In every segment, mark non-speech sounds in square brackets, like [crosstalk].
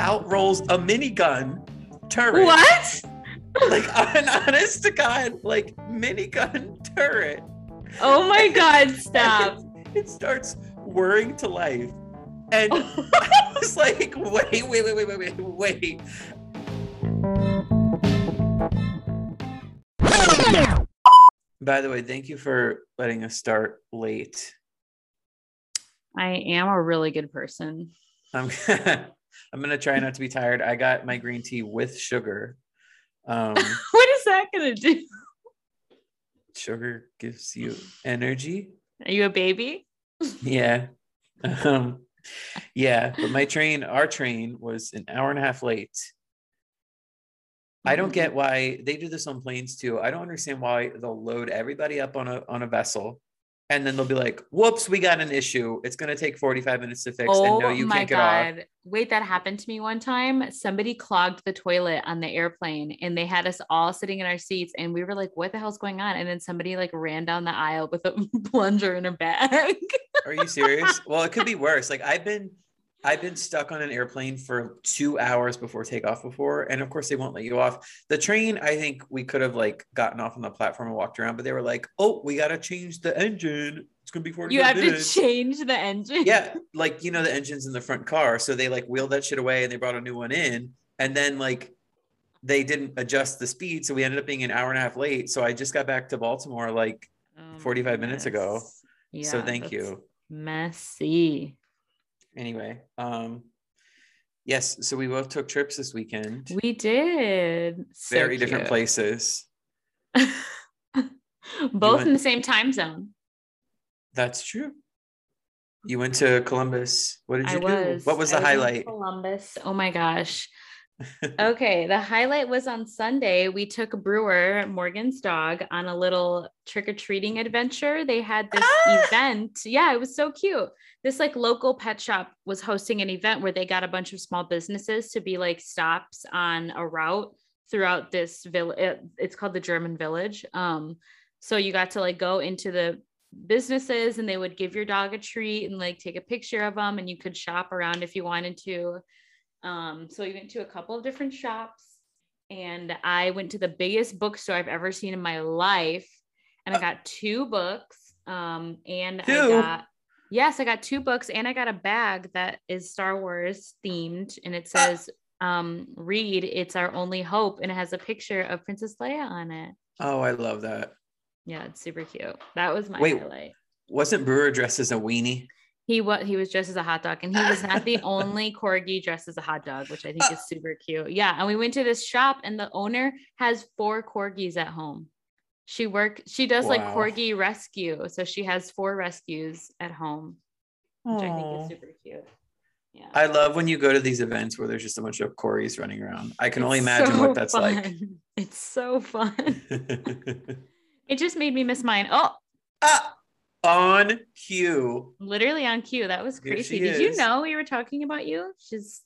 out rolls a minigun turret. What? Like [laughs] an honest to God, like minigun turret. Oh my god, stop. It, it starts whirring to life. And [laughs] I was like, wait, wait, wait, wait, wait, wait, wait. By the way, thank you for letting us start late. I am a really good person. I'm [laughs] I'm gonna try not to be tired. I got my green tea with sugar. Um, [laughs] what is that gonna do? sugar gives you energy. Are you a baby? Yeah. Um, yeah, but my train, our train was an hour and a half late. I don't get why they do this on planes too. I don't understand why they'll load everybody up on a on a vessel and then they'll be like, whoops, we got an issue. It's gonna take 45 minutes to fix. and Oh no, you my can't get off. god. Wait, that happened to me one time. Somebody clogged the toilet on the airplane and they had us all sitting in our seats and we were like, what the hell's going on? And then somebody like ran down the aisle with a [laughs] plunger in her bag. Are you serious? well, it could be worse. Like I've been I've been stuck on an airplane for two hours before takeoff before. And of course they won't let you off. The train, I think we could have like gotten off on the platform and walked around, but they were like, oh, we gotta change the engine. It's gonna be 45 you have minutes. to change the engine. yeah, like you know, the engine's in the front car. So they like wheeled that shit away and they brought a new one in. And then like they didn't adjust the speed. So we ended up being an hour and a half late. So I just got back to Baltimore like Oh my 45 minutes ago. goodness. so thank you. Messy. Anyway, um yes, so we both took trips this weekend. We did. So Very different places. [laughs] Both went- in the same time zone. That's true. You went to Columbus. What did I you do? was. What was the in highlight? Columbus. Oh my gosh. [laughs] okay, the highlight was on Sunday. We took Brewer, Morgan's dog, on a little trick or treating adventure. They had this Ah! event. Yeah, it was so cute. This like local pet shop was hosting an event where they got a bunch of small businesses to be like stops on a route throughout this village. It's called the German Village. Um, so you got to like go into the businesses and they would give your dog a treat and like take a picture of them and you could shop around if you wanted to. Um, so we went to a couple of different shops and I went to the biggest bookstore I've ever seen in my life and I got two books. Um, and I got yes, I got two books and I got a bag that is Star Wars themed and it says um read it's our only hope and it has a picture of Princess Leia on it. Oh, I love that. Yeah, it's super cute. That was my Wait. highlight. Wasn't Brewer dressed as a weenie? He was he was dressed as a hot dog, and he was not the [laughs] only corgi dressed as a hot dog, which I think is super cute. Yeah, and we went to this shop, and the owner has four corgis at home. She work she does like corgi rescue, so she has four rescues at home, which I think is super cute. Yeah, I love when you go to these events where there's just a bunch of corgis running around. I can only imagine so what that's like. [laughs] It's so fun. [laughs] It just made me miss mine. Oh, ah, on cue. literally on cue. That was crazy. Did you know we were talking about you? She's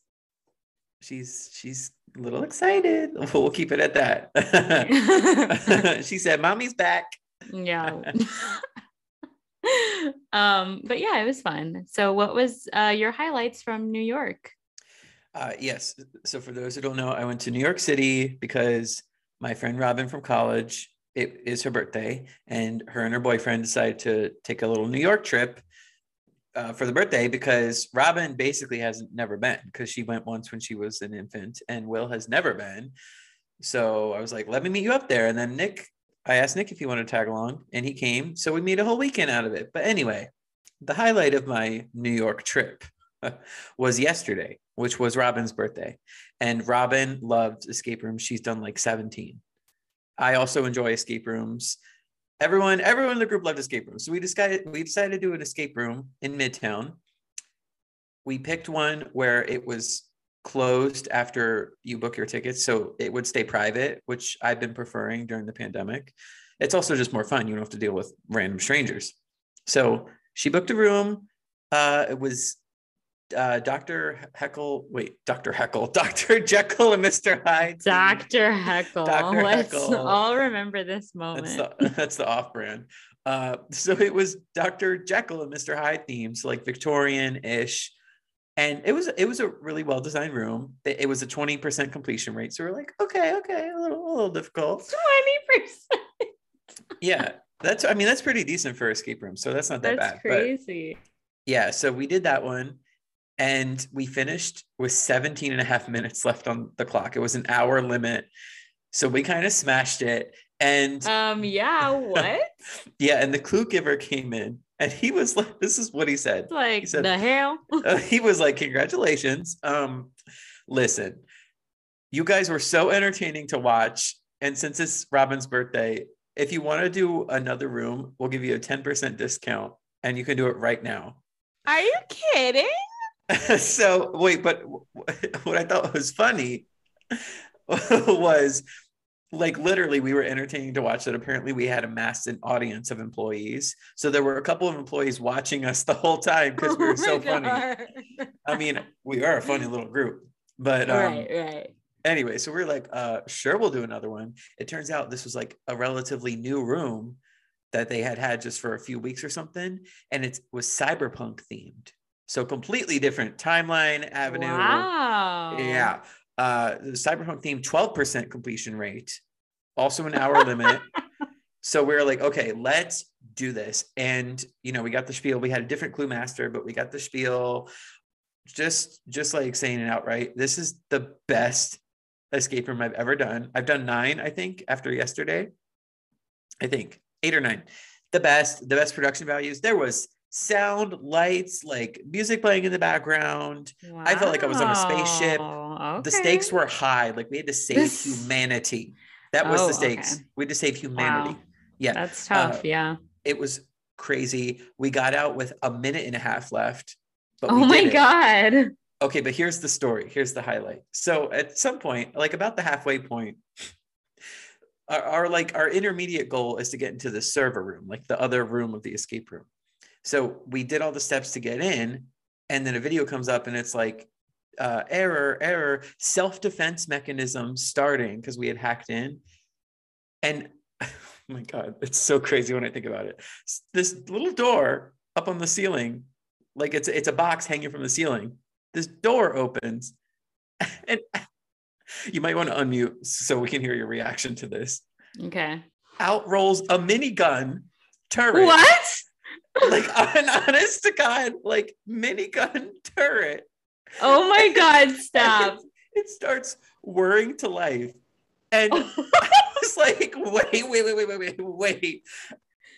She's she's a little excited. [laughs] We'll keep it at that. [laughs] [laughs] she said, "Mommy's back." yeah um but yeah it was fun so what was uh your highlights from new york Uh, yes. So for those who don't know, I went to New York City because my friend Robin from college, it is her birthday, and her and her boyfriend decided to take a little New York trip uh, for the birthday because Robin basically hasn't never been because she went once when she was an infant, and Will has never been. So I was like, let me meet you up there. And then Nick, I asked Nick if he wanted to tag along, and he came. So we made a whole weekend out of it. But anyway, the highlight of my New York trip [laughs] was yesterday, which was Robin's birthday. And Robin loved escape rooms. She's done like 17. I also enjoy escape rooms. Everyone, everyone in the group loved escape rooms. So we decided we decided to do an escape room in Midtown. We picked one where it was closed after you book your tickets. So it would stay private, which I've been preferring during the pandemic. It's also just more fun. You don't have to deal with random strangers. So she booked a room. Uh, it was uh, Dr. Heckle. Wait, Dr. Heckle, [laughs] Dr. Jekyll and Mr. Hyde. dr heckle Dr. [laughs] let's Heckle. all remember this moment [laughs] That's the that's the off brand. Uh, so it was Dr. Jekyll and Mr. Hyde themes, like Victorian ish. and it was it was a really well designed room. It, it was a twenty percent completion rate, so we're like, okay, okay, a little a little difficult. Twenty percent. Yeah, that's I mean that's pretty decent for escape room, so that's not that That's bad. But crazy. yeah, so we did that one, and we finished with 17 and a half minutes left on the clock. It was an hour limit, so we kind of smashed it. And Um. Yeah. What? [laughs] yeah, and the clue giver came in, and he was like, "This is what he said." Like said- the hell. [laughs] Uh, he was like, "Congratulations! Um, listen, you guys were so entertaining to watch, and since it's Robin's birthday, if you want to do another room, we'll give you a ten percent discount, and you can do it right now." Are you kidding? [laughs] so wait, but [laughs] what I thought was funny [laughs] was like literally we were entertaining to watch that apparently we had amassed an audience of employees so there were a couple of employees watching us the whole time because we Oh were so my funny i mean we are a funny little group but um, right. Right. anyway so we are like uh sure we'll do another one it turns out this was like a relatively new room that they had had just for a few weeks or something and it was cyberpunk themed so completely different timeline avenue. Wow. yeah. Uh the cyberpunk theme 12% completion rate also an hour limit. [laughs] So we are like okay let's do this. And you know we got the spiel. We had a different clue master but we got the spiel. Just just like saying it outright this is the best escape room i've ever done. I've done nine i think after yesterday. I think eight or nine. The best the best production values. There was sound lights like music playing in the background I felt like I was on a spaceship. Wow, the stakes were high like we had to save This- humanity that was Oh, the stakes okay. we had to save humanity Wow. yeah That's tough. uh, yeah. it was crazy we got out with a minute and a half left but Oh my god. okay but here's the story here's the highlight so at some point like about the halfway point our, our like our intermediate goal is to get into the server room like the other room of the escape room so we did all the steps to get in and then a video comes up and it's like uh, error error self-defense mechanism starting because we had hacked in. And oh [laughs] my god it's so crazy when i think about it. This little door up on the ceiling like it's it's a box hanging from the ceiling. This door opens [laughs] and [laughs] you might want to unmute so we can hear your reaction to this. Okay. out rolls a minigun turret. What? Like [laughs] an honest to god like minigun [laughs] turret Oh my god, stop. it starts whirring to life and [laughs] I was like, wait, wait, wait, wait, wait, wait, wait.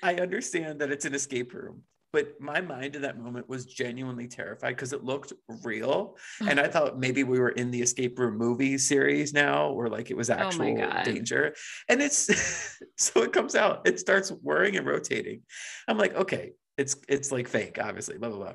I understand that it's an escape room, but my mind in that moment was genuinely terrified because it looked real. Mm. And I thought maybe we were in the escape room movie series now, where like it was Oh actual God. danger. And it's so it comes out, it starts whirring and rotating. I'm like, okay, it's it's like fake, obviously, blah blah blah.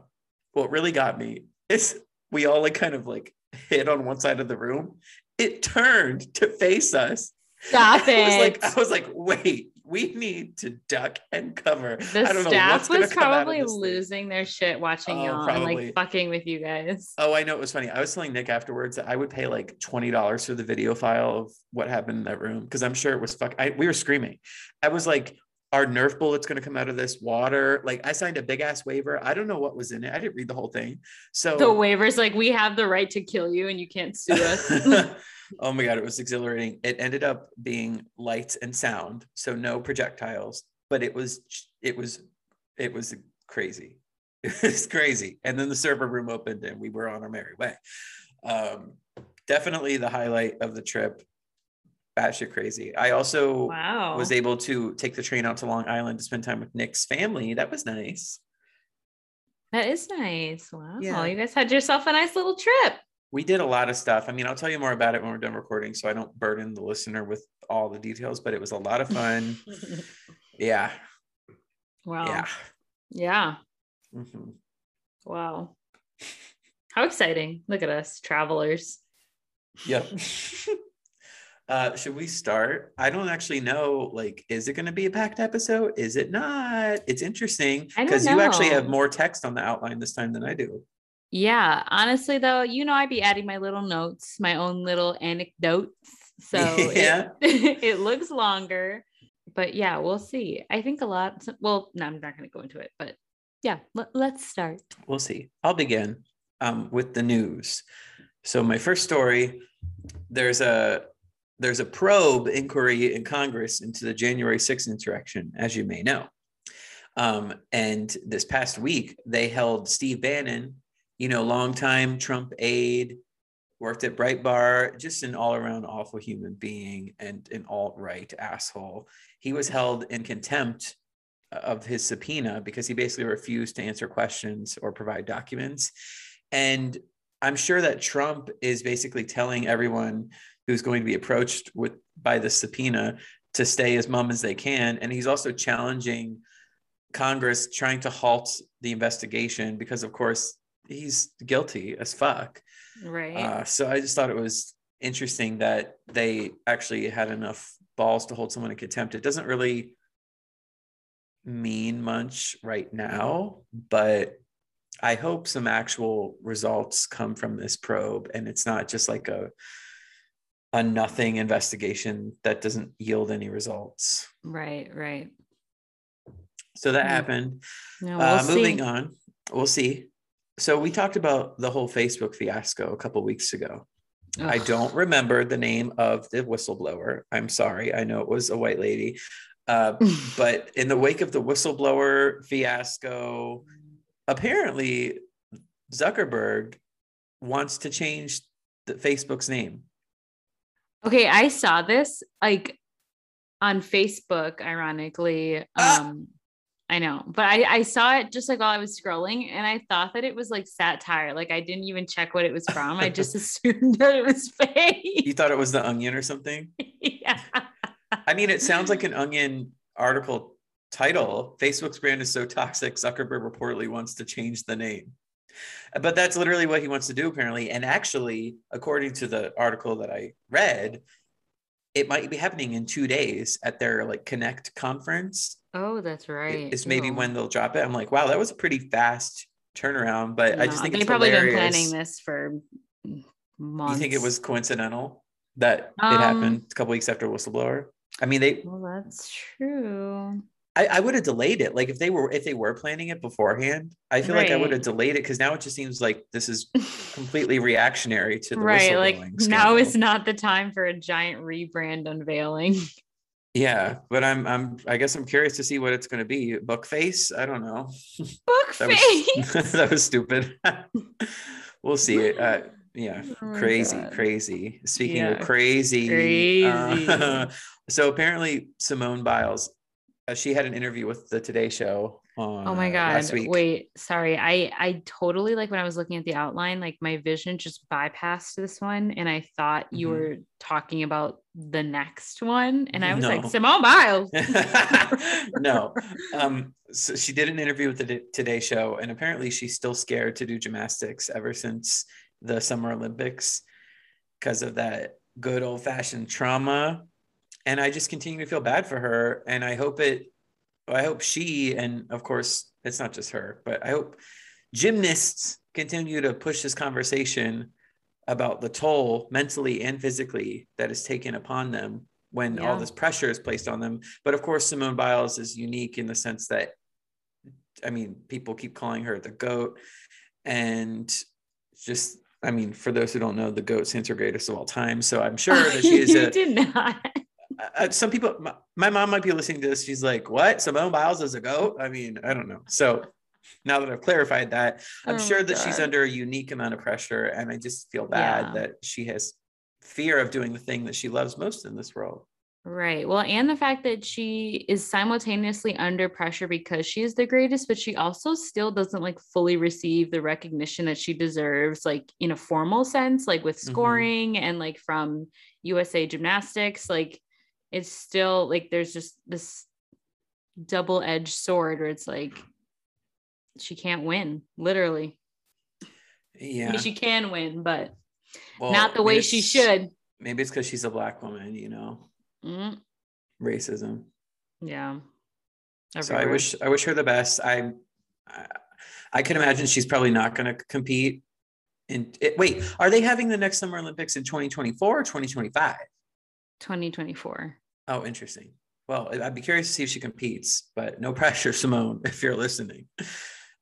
What really got me is we all like kind of like hid on one side of the room. It turned to face us. Stop it. [laughs] I was like, I was like, wait, we need to duck and cover. the I don't know staff what's was come out of probably this thing. losing their shit watching Oh, y'all and like fucking with you guys. Oh, I know it was funny. I was telling Nick afterwards that I would pay like twenty dollars for the video file of what happened in that room because I'm sure it was fuck. I, we were screaming. I was like, "Are Nerf bullets going to come out of this water?" Like, I signed a big ass waiver. I don't know what was in it. I didn't read the whole thing. So The waivers like we have the right to kill you and you can't sue us. [laughs] oh my god, it was exhilarating. It ended up being lights and sound, so no projectiles, but it was it was it was crazy. [laughs] It was crazy. And then the server room opened and we were on our merry way. Um, definitely the highlight of the trip. Batshit crazy. I also wow. was able to take the train out to Long Island to spend time with Nick's family. That was nice. that is nice. Wow. Yeah. You guys had yourself a nice little trip. We did a lot of stuff. I mean, I'll tell you more about it when we're done recording so I don't burden the listener with all the details, but it was a lot of fun. [laughs] yeah. wow. Yeah. Yeah. Mhm. Wow. How exciting. Look at us, travelers. Yep. [laughs] uh, should we start? I don't actually know. Like, is it going to be a packed episode? Is it not? It's interesting because you actually have more text on the outline this time than I do. Yeah. Honestly, though, you know, I'd be adding my little notes, my own little anecdotes. So [laughs] it- Yeah. [laughs] it, looks longer. But yeah, we'll see. I think a lot. Well, no, I'm not going to go into it, but yeah, let, let's start. We'll see. I'll begin. um, with the news. So my first story, there's a there's a probe inquiry in Congress into the January 6th insurrection, as you may know. Um, and this past week, they held Steve Bannon, you know, longtime Trump aide, worked at Breitbart, just an all around awful human being and an alt right asshole. He was held in contempt of his subpoena because he basically refused to answer questions or provide documents. And I'm sure that Trump is basically telling everyone who's going to be approached with by the subpoena to stay as mum as they can. And he's also challenging Congress trying to halt the investigation because, of course, he's guilty as fuck. Right. Uh, so I just thought it was interesting that they actually had enough balls to hold someone in contempt. It doesn't really mean much right now, but I hope some actual results come from this probe and it's not just like a a nothing investigation that doesn't yield any results. Right, right. So that Mm. happened. No, we'll uh, moving see. on, we'll see. So we talked about the whole Facebook fiasco a couple weeks ago. I don't remember the name of the whistleblower. I'm sorry. I know it was a white lady. Uh, [laughs] but in the wake of the whistleblower fiasco, apparently Zuckerberg wants to change the Facebook's name. Okay, I saw this like on Facebook, ironically. Ah! Um, I know, but I, I saw it just like while I was scrolling and I thought that it was like satire. Like I didn't even check what it was from. I just [laughs] assumed that it was fake. You thought it was the Onion or something? [laughs] yeah. I mean, it sounds like an Onion article title. Facebook's brand is so toxic, Zuckerberg reportedly wants to change the name. But that's literally what he wants to do, apparently. And actually, according to the article that I read, it might be happening in two days at their like Connect conference. Oh, that's right. It's maybe Ew. when they'll drop it. I'm like, wow, that was a pretty fast turnaround. But I just think they've probably hilarious. been planning this for months. You think it was coincidental that Um, it happened a couple weeks after whistleblower? I mean, they Well, that's true. I, I would have delayed it. Like if they were if they were planning it beforehand, I feel like I would have delayed it because now it just seems like this is completely [laughs] reactionary to the right. Like whistleblowing now is not the time for a giant rebrand unveiling. yeah, but I'm I'm I guess I'm curious to see what it's going to be. Bookface? I don't know. Book [laughs] That was [laughs] that was stupid. we'll see. Uh, [gasps] yeah, Oh crazy, God. crazy. Speaking of Yeah, crazy, uh, so apparently Simone Biles, she had an interview with the Today Show. On, Oh my uh, god. Wait, sorry. I I totally like when I was looking at the outline, like my vision just bypassed this one and I thought you Mhm. were talking about the next one and I was like Simone Biles. [laughs] no. [laughs] Um, so she did an interview with the Today Show, and apparently she's still scared to do gymnastics ever since the Summer Olympics because of that good old fashioned trauma. And I just continue to feel bad for her. And I hope it, I hope she, and of course, it's not just her, but I hope gymnasts continue to push this conversation about the toll mentally and physically that is taken upon them when all this pressure is placed on them. But of course, Simone Biles is unique in the sense that, I mean, people keep calling her the GOAT. And just, I mean, for those who don't know, the GOAT stands for greatest of all time. So I'm sure [laughs] that she is you a, did not. Uh, some people, my, my mom might be listening to this. She's like, what? Simone Biles is a GOAT? I mean, I don't know. So now that I've clarified that, I'm Oh sure that she's under a unique amount of pressure. And I just feel bad Yeah. that she has fear of doing the thing that she loves most in this world. Right. Well, and the fact that she is simultaneously under pressure because she is the greatest, but she also still doesn't like fully receive the recognition that she deserves, like in a formal sense, like with Mhm. scoring and like from USA Gymnastics. Like it's still like there's just this double edged sword where it's like she can't win, literally. I Yeah. mean, she can win, but Well, not the way she should. Maybe it's because she's a black woman, you know, Mm, racism. yeah. So I wish I wish her the best. I I, I can imagine she's probably not going to compete. And wait, are they having the next Summer Olympics in 2024 or 2025? 2024. Oh, interesting. Well, I'd be curious to see if she competes, but no [laughs] pressure, Simone, if you're listening.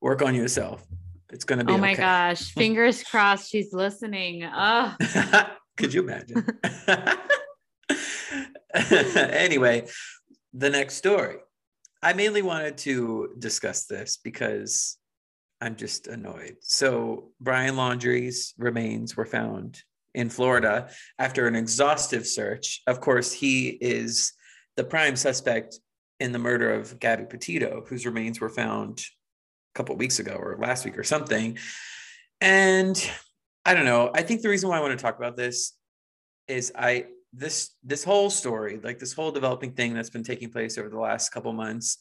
Work on yourself. It's gonna be. Oh my okay. gosh. Fingers [laughs] crossed she's listening. Oh, [laughs] Could you imagine? anyway, the next story. I mainly wanted to discuss this because I'm just annoyed. So, Brian Laundrie's remains were found in Florida after an exhaustive search. Of course, he is the prime suspect in the murder of Gabby Petito, whose remains were found a couple weeks ago or last week or something. And I don't know. I think the reason why I want to talk about this is I this this whole story, like this whole developing thing that's been taking place over the last couple months,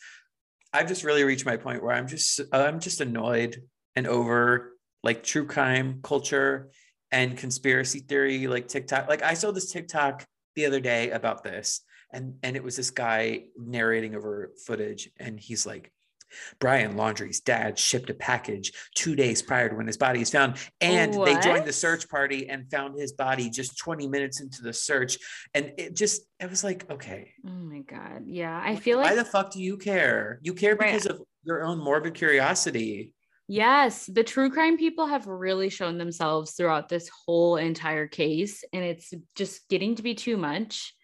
I've just really reached my point where I'm just I'm just annoyed and over like true crime culture and conspiracy theory, like TikTok. Like I saw this TikTok the other day about this, and and it was this guy narrating over footage, and he's like, Brian Laundrie's dad shipped a package two days prior to when his body is found, and they joined the search party and found his body just 20 minutes into the search. And it just, it was like, okay, oh my God. Yeah. I feel like why the fuck do you care? You care Right. because of your own morbid curiosity. Yes, the true crime people have really shown themselves throughout this whole entire case, and it's just getting to be too much.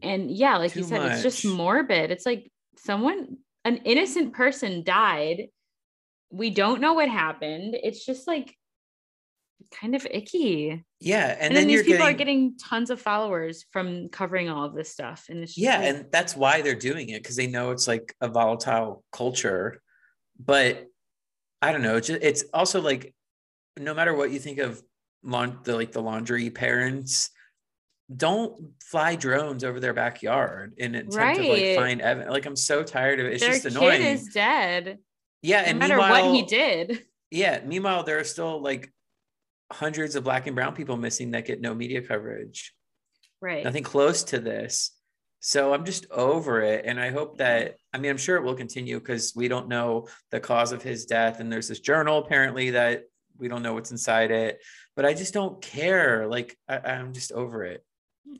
And yeah, like you Too said, it's just morbid. It's like someone, an innocent person died. We don't know what happened. It's just like kind of icky. Yeah. And, And, then, then, these people getting, are getting tons of followers from covering all of this stuff. And it's just yeah. like, And that's why they're doing it because they know it's like a volatile culture. But I don't know. It's, just, it's also like, no matter what you think of the like the Laundrie parents, don't fly drones over their backyard in an attempt to like find evidence. Like I'm so tired of it. It's their just kid annoying. is dead. yeah, No and matter what he did. Yeah. Meanwhile, there are still like hundreds of black and brown people missing that get no media coverage. Right. Nothing close to this. So I'm just over it. And I hope that, I mean, I'm sure it will continue because we don't know the cause of his death. And there's this journal apparently that we don't know what's inside it. But I just don't care. Like, I, I'm just over it.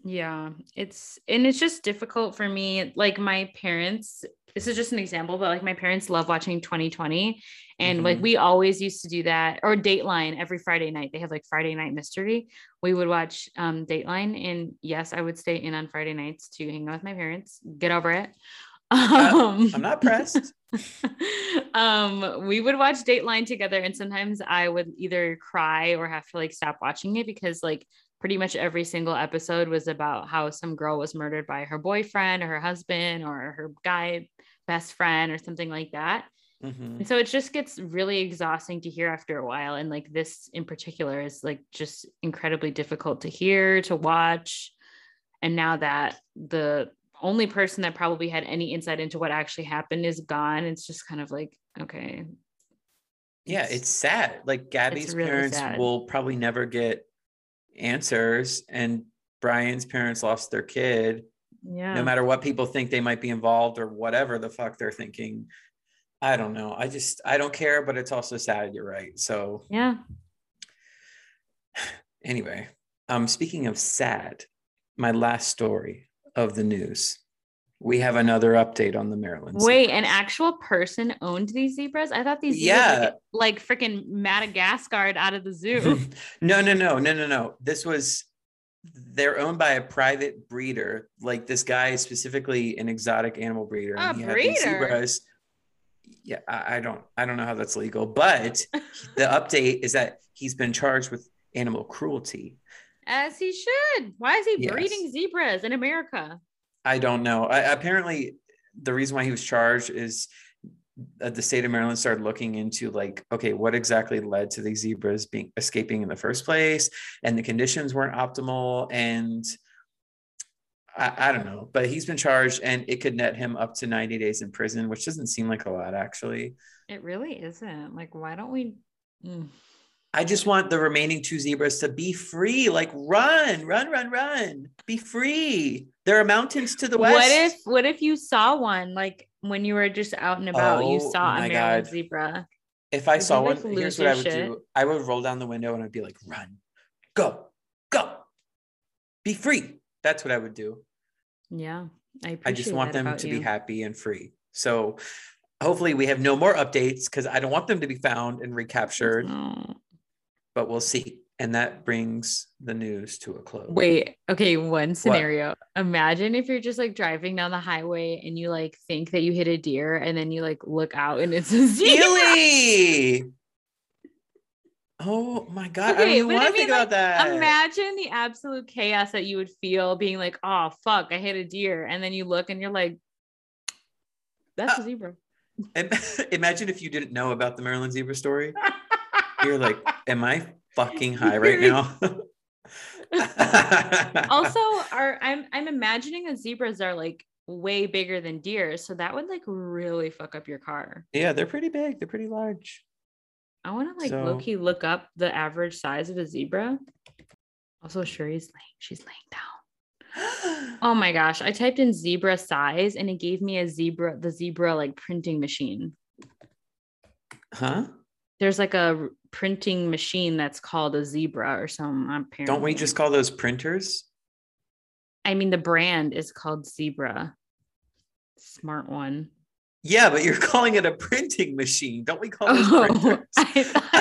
Yeah, it's and it's just difficult for me. Like my parents, this is just an example, but like my parents love watching 2020. And like Mhm. we always used to do that, or Dateline every Friday night. They have like Friday night mystery. We would watch um Dateline. And yes, I would stay in on Friday nights to hang out with my parents. Get over it. [laughs] Um, I'm not pressed. [laughs] um, we would watch Dateline together, and sometimes I would either cry or have to like stop watching it because like pretty much every single episode was about how some girl was murdered by her boyfriend or her husband or her guy best friend or something like that. Mhm. And so it just gets really exhausting to hear after a while. And like this in particular is like just incredibly difficult to hear, to watch. And now that the only person that probably had any insight into what actually happened is gone, it's just kind of like, okay. Yeah, it's sad. Like Gabby's really parents sad. will probably never get answers. And Brian's parents lost their kid. yeah. no matter what people think they might be involved or whatever the fuck they're thinking. I don't know. I just I don't care, but it's also sad. You're right. So yeah. [sighs] anyway, um, speaking of sad, my last story of the news. We have another update on the Maryland. Wait, zebras. an actual person owned these zebras? I thought these Yeah. were like, like freaking Madagascar out of the zoo. [laughs] no, no, no, no, no, no. This was they're owned by a private breeder. Like this guy is specifically an exotic animal breeder. A and he had these breeder? zebras. Yeah, I, I don't I don't know how that's legal, but [laughs] the update is that he's been charged with animal cruelty. As he should. Why is he Yes. breeding zebras in America? I don't know. I, apparently, the reason why he was charged is uh, the state of Maryland started looking into like, okay, what exactly led to the zebras being escaping in the first place, and the conditions weren't optimal, and I, I don't know. But he's been charged, and it could net him up to ninety days in prison, which doesn't seem like a lot, actually. It really isn't. Like, why don't we? Mm. I just want the remaining two zebras to be free, like run, run, run, run, be free. There are mountains to the west. What if what if you saw one like when you were just out and about? you Oh saw a Maryland God. zebra. if I saw you, one, here's what I would shit? do. I would roll down the window and I'd be like, run, go, go, be free. That's what I would do. Yeah, I. I just want them to you. be happy and free. So hopefully we have no more updates because I don't want them to be found and recaptured, No. But we'll see. And that brings the news to a close. Wait, okay, one scenario. Imagine if you're just like driving down the highway and you like think that you hit a deer and then you like look out and it's a [laughs] zebra. Really? Oh my god! I don't even want I to think mean, about that. Imagine the absolute chaos that you would feel being like, oh fuck, I hit a deer. And then you look and you're like, that's Uh, a zebra. Im- [laughs] Imagine if you didn't know about the Maryland zebra story. [laughs] You're like, am I fucking [laughs] high right now? [laughs] also, are I'm I'm imagining that zebras are like way bigger than deer. So that would like really fuck up your car. yeah, they're pretty big. They're pretty large. I want to like So- low key look up the average size of a zebra. Also, Sherry's laying, she's laying down. [gasps] Oh my gosh. I typed in zebra size and it gave me a zebra, the zebra like printing machine. huh? There's like a printing machine that's called a zebra or something. Apparently. Don't we just call those printers? I mean, the brand is called Zebra. Smart one. Yeah, but you're [laughs] calling it a printing machine. Don't we call those Oh, printers? [laughs] I thought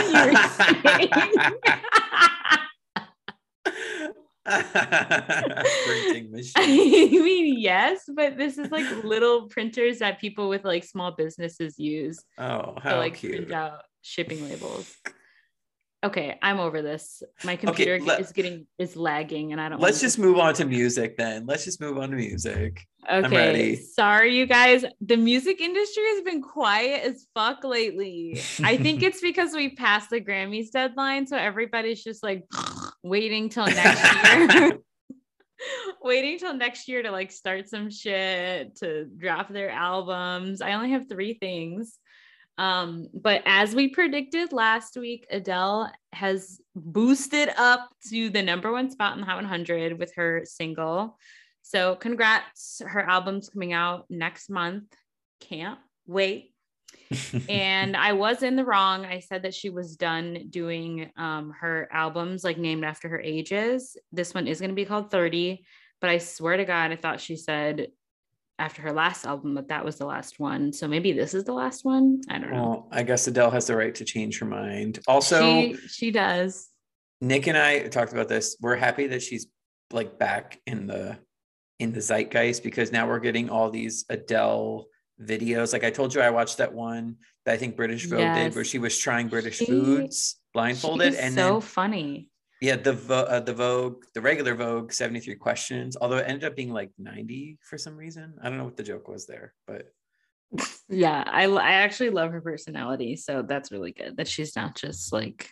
[laughs] printing machine. I mean, yes, but this is like little printers that people with like small businesses use Oh, to how like cute. print out shipping labels. Okay, I'm over this. My computer let- is getting is lagging, and I don't. Let's just move on to music then. Let's just move on to music. I'm Okay, ready. sorry, you guys. The music industry has been quiet as fuck lately. I think [laughs] it's because we passed the Grammys deadline, so everybody's just like [laughs] waiting till next year. [laughs] waiting till next year to like start some shit to drop their albums. I only have three things. Um, but as we predicted last week, Adele has boosted up to the number one spot in the Hot 100 with her single. So, congrats. Her album's coming out next month. Can't wait. [laughs] and I was in the wrong. I said that she was done doing um, her albums like named after her ages. This one is going to be called 30, but I swear to God, I thought she said after her last album that that was the last one. So maybe this is the last one. I don't know. well, I guess Adele has the right to change her mind. Also, she, she does. Nick and I talked about this. We're happy that she's like back in the in the zeitgeist because now we're getting all these Adele videos. Like I told you, I watched that one that I think British Vogue did, where she was trying British She- foods blindfolded, and so then funny. Yeah, the uh, the Vogue, the regular Vogue, seventy three questions. Although it ended up being like ninety for some reason. I don't know what the joke was there, but [laughs] Yeah, I I actually love her personality, so that's really good that she's not just like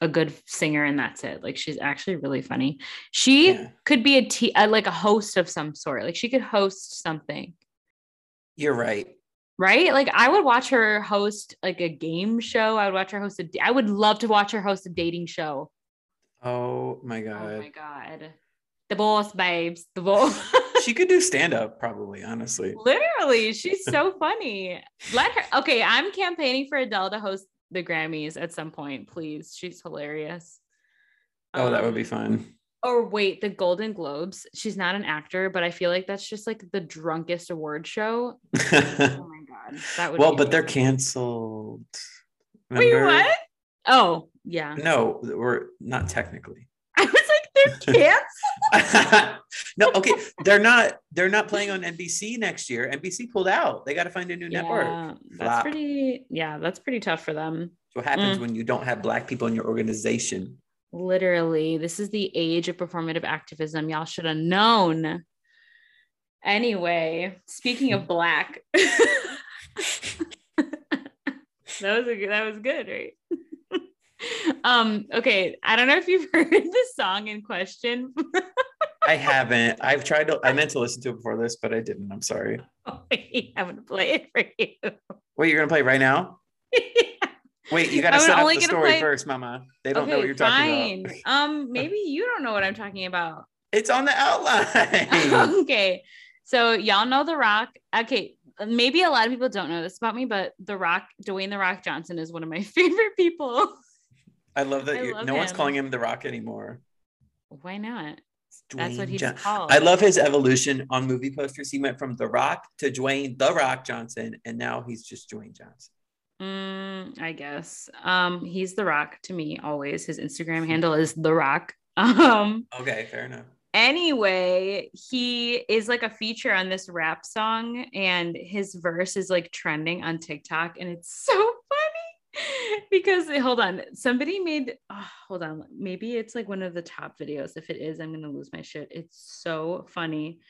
a good singer and that's it. Like she's actually really funny. She Yeah. could be a t- uh, like a host of some sort. Like she could host something, you're right. right? Like I would watch her host like a game show. I would watch her host a. I would love to watch her host a dating show. Oh my god. Oh my god, the boss babes, the boss. [laughs] she could do stand up probably. Honestly, Literally, she's [laughs] so funny. Let her. Okay, I'm campaigning for Adele to host the Grammys at some point, please. She's hilarious. oh that would be Um, fun. Or wait, the Golden Globes. She's not an actor, but I feel like that's just like the drunkest award show. [laughs] Oh my god, that would. well, but they're canceled. Wait, what? Oh, yeah. No, we're not technically. [laughs] I was like, they're [laughs] canceled. [laughs] no, okay, they're not. They're not playing on NBC next year. NBC pulled out. They got to find a new network. Yeah, that's Flop. pretty. Yeah, that's pretty tough for them. That's what happens Mm. when you don't have black people in your organization. Literally, this is the age of performative activism. Y'all should have known. Anyway, speaking of black, that was a good, that was good, right? [laughs] um, okay. I don't know if you've [laughs] heard the song in question. I haven't. I've tried to. I meant to listen to it before this, but I didn't. I'm sorry. [laughs] Wait, I'm gonna play it for you. Wait, you're gonna play right now? Wait, you gotta set up the story play- first, Mama. They don't know what you're talking about. Um, maybe you don't know what I'm talking about. It's on the outline. okay. So y'all know The Rock. Okay. Maybe a lot of people don't know this about me, but The Rock, Dwayne The Rock Johnson is one of my favorite people. I love that. I you're, love no one's calling him the Rock anymore. Why not? That's what he's John- called. I love his evolution on movie posters. He went from The Rock to Dwayne The Rock Johnson, and now he's just Dwayne Johnson. Mm, I guess. Um, he's the rock to me always. His Instagram handle is the rock. [laughs] Um, Okay, fair enough. anyway, he is like a feature on this rap song, and his verse is like trending on TikTok, and it's [laughs] so [laughs] because hold on, somebody made oh, hold on, maybe it's like one of the top videos. If it is, I'm gonna lose my shit. It's so funny.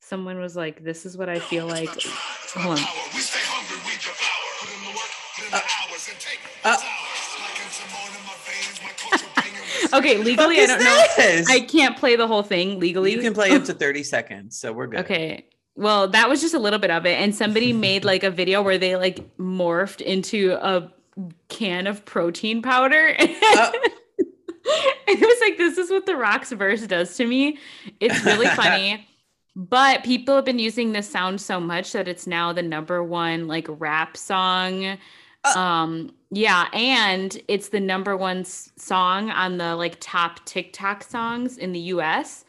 Someone was like, "This is what I feel like." Hold on. We stay hungry, we devour. Put in the work, put in the hours, and take uh, the hours. Like in Samoan in my veins, my culture banging [laughs] with Okay, legally, I don't is know. I can't play the whole thing legally. You can play up to 30 seconds, so we're good. Okay. Well, that was just a little bit of it. And somebody [laughs] made like a video where they like morphed into a can of protein powder. [laughs] Uh. it was like, this is what the Rocks verse does to me. It's really [laughs] funny. But people have been using this sound so much that it's now the number one like rap song. Uh. Um, yeah, and it's the number one s- song on the like top TikTok songs in the US.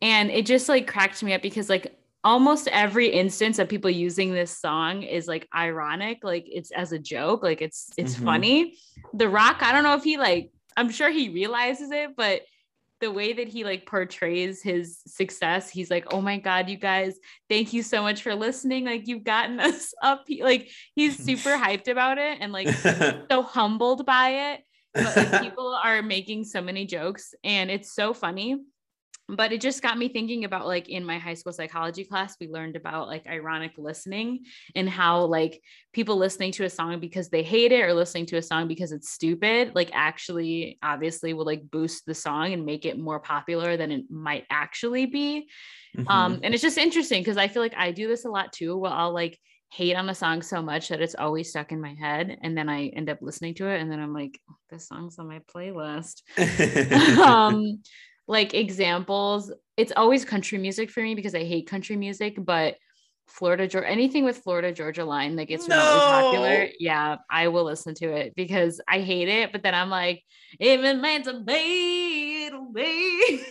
And it just like cracked me up because like almost every instance of people using this song is like ironic, like it's as a joke, like it's it's Mhm. funny. The Rock, I don't know if he like I'm sure he realizes it, but the way that he like portrays his success, he's like, "Oh my god, you guys, thank you so much for listening. Like you've gotten [laughs] us up." He- Like he's [laughs] super hyped about it and like [laughs] so humbled by it. But like, people are making so many jokes and it's so funny. But it just got me thinking about like in my high school psychology class, we learned about like ironic listening and how like people listening to a song because they hate it or listening to a song because it's stupid, like actually obviously will like boost the song and make it more popular than it might actually be. Mhm. Um, and it's just interesting because I feel like I do this a lot too, where I'll like hate on a song so much that it's always stuck in my head. And then I end up listening to it and then I'm like, this song's on my playlist. [laughs] [laughs] um, like examples, it's always country music for me because I hate country music, but Florida Georgia anything with Florida Georgia line that gets remotely popular, yeah, I will listen to it because I hate it, but then I'm like, even it a to be, it'll be.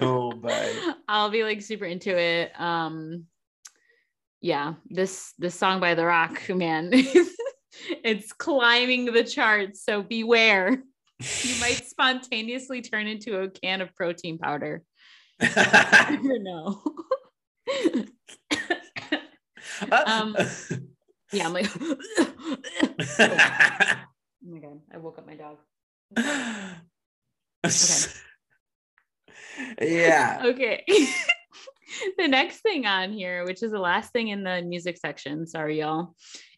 oh, bye. [laughs] [laughs] I'll be like super into it. Um yeah, this this song by The Rock, man. [laughs] it's climbing the charts, so beware. You might spontaneously turn into a can of protein powder. [laughs] Never know. Um, [laughs] yeah, I'm like, oh my god, I woke up my dog. Okay. [laughs] Yeah. Okay. the next thing on here, which is the last thing in the music section, sorry y'all,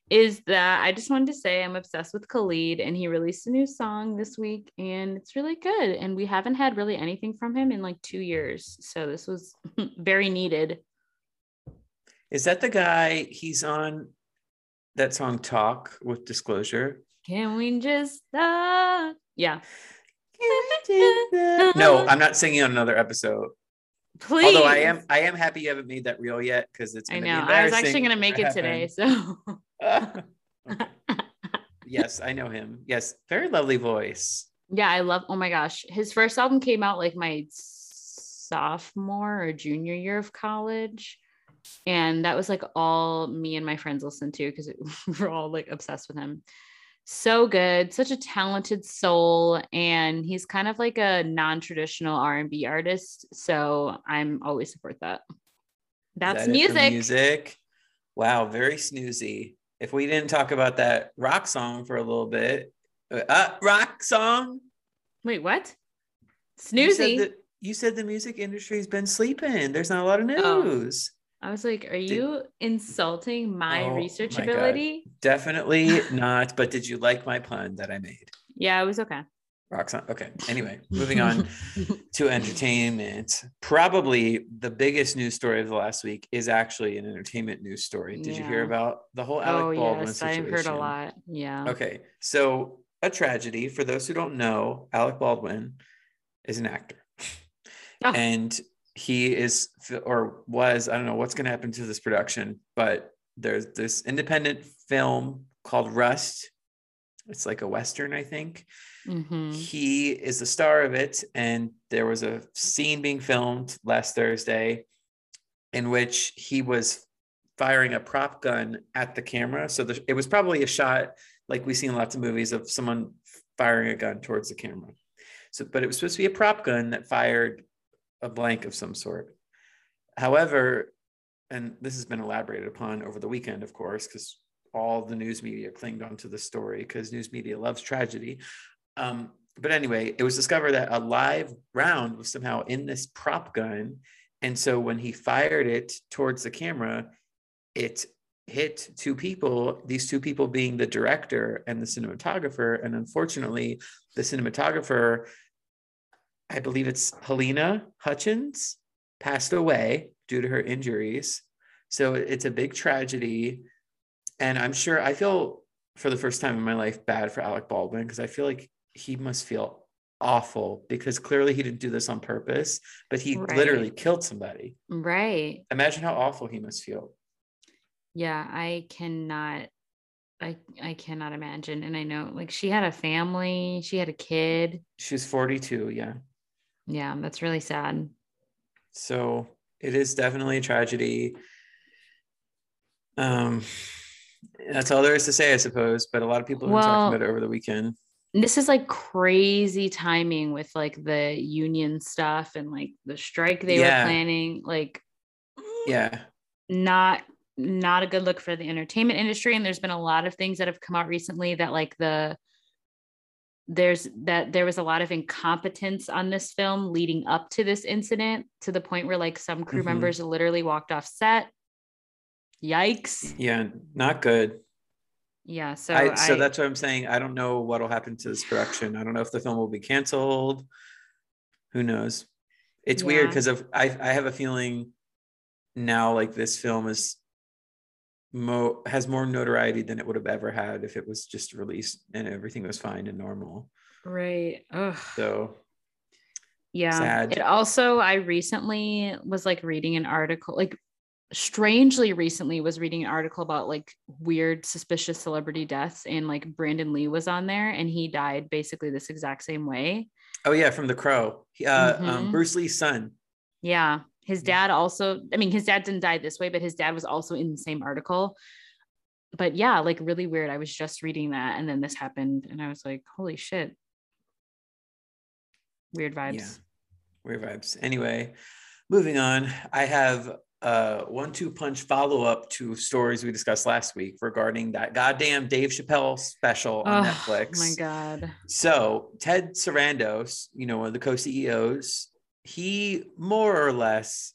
is that I just wanted to say I'm obsessed with Khalid and he released a new song this week and it's really good. And we haven't had really anything from him in like two years. So this was [laughs] very needed. Is that the guy he's on that song Talk with Disclosure? Can we just uh yeah. No, I'm not singing on another episode. Please. Although I am I am happy you haven't made that real yet because it's I know. be I was actually gonna make it today. So. [laughs] Yes, I know him. Yes, very lovely voice. Yeah, I love. Oh my gosh, his first album came out like my sophomore or junior year of college, and that was like all me and my friends listened to because [laughs] we were all like obsessed with him. So good, such a talented soul, and he's kind of like a non-traditional R and B artist. So I'm always support that. That's that music. Music. Wow, very snoozy. If we didn't talk about that rock song for a little bit, uh, uh, rock song. Wait, what? You said, Snoozy. you said the music industry's been sleeping. There's not a lot of Oh. I was like, are you insulting my Oh research my God. ability? Definitely [laughs] not. But did you like my pun that I made? Yeah, it was okay. Song. Okay. Anyway, [laughs] moving on to entertainment. Probably the biggest news story of the last week is actually an entertainment news story. Did you hear about the whole Alec oh Baldwin yes, situation? I've heard a lot. Yeah. Okay. So, a tragedy. For those who don't know, Alec Baldwin is an actor. Oh. And he is, or was, I don't know what's going to happen to this production, but there's this independent film called Rust. It's like a western, I think. Mhm. He is the star of it, and there was a scene being filmed last Thursday in which he was firing a prop gun at the camera. So the, it was probably a shot like we see in lots of movies of someone firing a gun towards the camera. So, but it was supposed to be a prop gun that fired a blank of some sort. However, and this has been elaborated upon over the weekend, of course, because all the news media clinged onto the story because news media loves tragedy. Um, but anyway, it was discovered that a live round was somehow in this prop gun. And so when he fired it towards the camera, it hit two people, these two people being the director and the cinematographer. And unfortunately, the cinematographer, I believe it's Halyna Hutchins, passed away due to her injuries. So it's a big tragedy. And I'm sure I feel for the first time in my life bad for Alec Baldwin because I feel like he must feel awful because clearly he didn't do this on purpose, but he Right. literally killed somebody. Right. Imagine how awful he must feel. Yeah, I cannot I I cannot imagine. And I know like she had a family, she had a kid. She was 42, yeah. Yeah, that's really sad. So it is definitely a tragedy. Um, that's all there is to say, I suppose. But a lot of people have been Well- talking about it over the weekend. This is like crazy timing with like the union stuff and like the strike they Yeah. were planning. Like Yeah, not not a good look for the entertainment industry and there's been a lot of things that have come out recently that like the there's that there was a lot of incompetence on this film leading up to this incident to the point where like some crew Mhm. members literally walked off set yikes yeah, not good. yeah so I, so I- that's what I'm saying. I don't know what'll happen to this production. I don't know if the film will be canceled. Who knows? It's weird because of I I have a feeling now like this film is mo has more notoriety than it would have ever had if it was just released and everything was fine and normal. right Ugh. So Yeah. Sad. It also, I recently was like reading an article, like strangely recently was reading an article about like weird suspicious celebrity deaths and like Brandon Lee was on there and he died basically this exact same way. oh yeah, from The Crow. Uh, um, Mhm. Bruce Lee's son. Yeah. His dad also, I mean, his dad didn't die this way, but his dad was also in the same article. But yeah, like really weird. I was just reading that and then this happened and I was like, holy shit. Weird vibes. Yeah. Weird vibes. Anyway, moving on. I have a one-two punch follow-up to stories we discussed last week regarding that goddamn Dave Chappelle special on Oh Netflix. Oh my God. So Ted Sarandos, you know, one of the co-CEOs, he more or less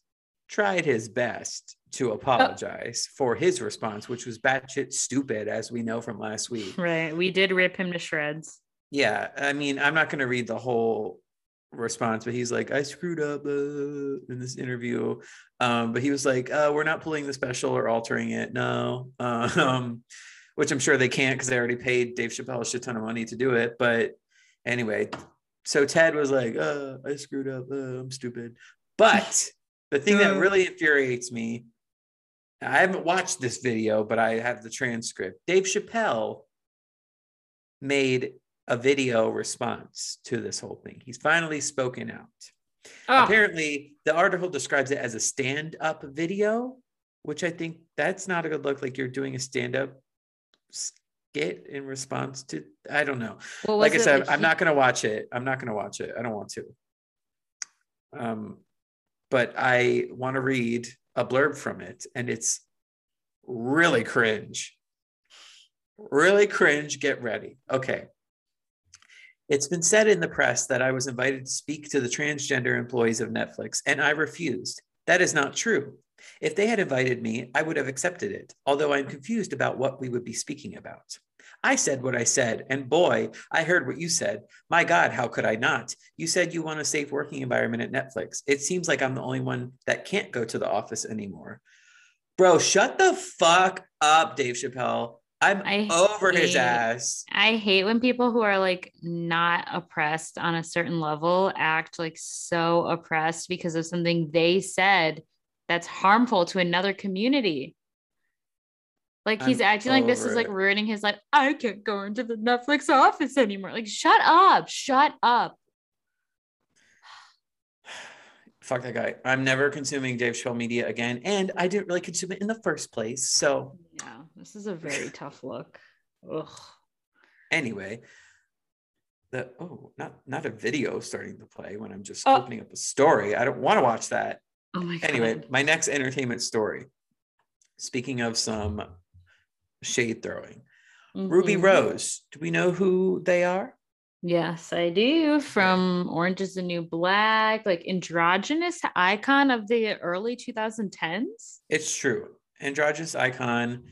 tried his best to apologize for his response, which was batshit stupid, as we know from last week. Right. We did rip him to shreds. Yeah, I mean, I'm not going to read the whole response, but he's like, I screwed up uh, in this interview. Um, but he was like, uh, we're not pulling the special or altering it. No. [laughs] Um, which I'm sure they can't because they already paid Dave Chappelle a shit ton of money to do it. But anyway, so Ted was like, uh, I screwed up. Uh, I'm stupid. But the thing that really infuriates me, I haven't watched this video, but I have the transcript. Dave Chappelle made a video response to this whole thing. He's finally spoken out. Oh, Apparently, the article describes it as a stand up video, which I think that's not a good look. Like you're doing a stand up skit in response to, I don't know. what Like I said, I'm he- not going to watch it. I'm not going to watch it. I don't want to. Um, but I want to read a blurb from it, and it's really cringe. Really cringe. Get ready. Okay. It's been said in the press that I was invited to speak to the transgender employees of Netflix, and I refused. That is not true. If they had invited me, I would have accepted it, although I'm confused about what we would be speaking about. I said what I said, and boy, I heard what you said. My God, how could I not? You said you want a safe working environment at Netflix. It seems like I'm the only one that can't go to the office anymore. Bro, shut the fuck up, Dave Chappelle. I'm I over his ass. I hate when people who are like not oppressed on a certain level act like so oppressed because of something they said that's harmful to another community. Like he's I'm acting like this is like ruining his life. I can't go into the Netflix office anymore. Like, shut up. Shut up. [sighs] Fuck that guy. I'm never consuming Dave Chappelle media again. And I didn't really consume it in the first place. So Yeah, this is a very [laughs] tough look. Ugh. anyway, the oh, not not a video starting to play when I'm just Oh. opening up a story. I don't want to watch that. Oh my god. Anyway, my next entertainment story. Speaking of some shade throwing, Ruby Mhm. Rose. Do we know who they are? Yes, I do. From Orange is the New Black, like androgynous icon of the early 2010s. It's true. Androgynous icon.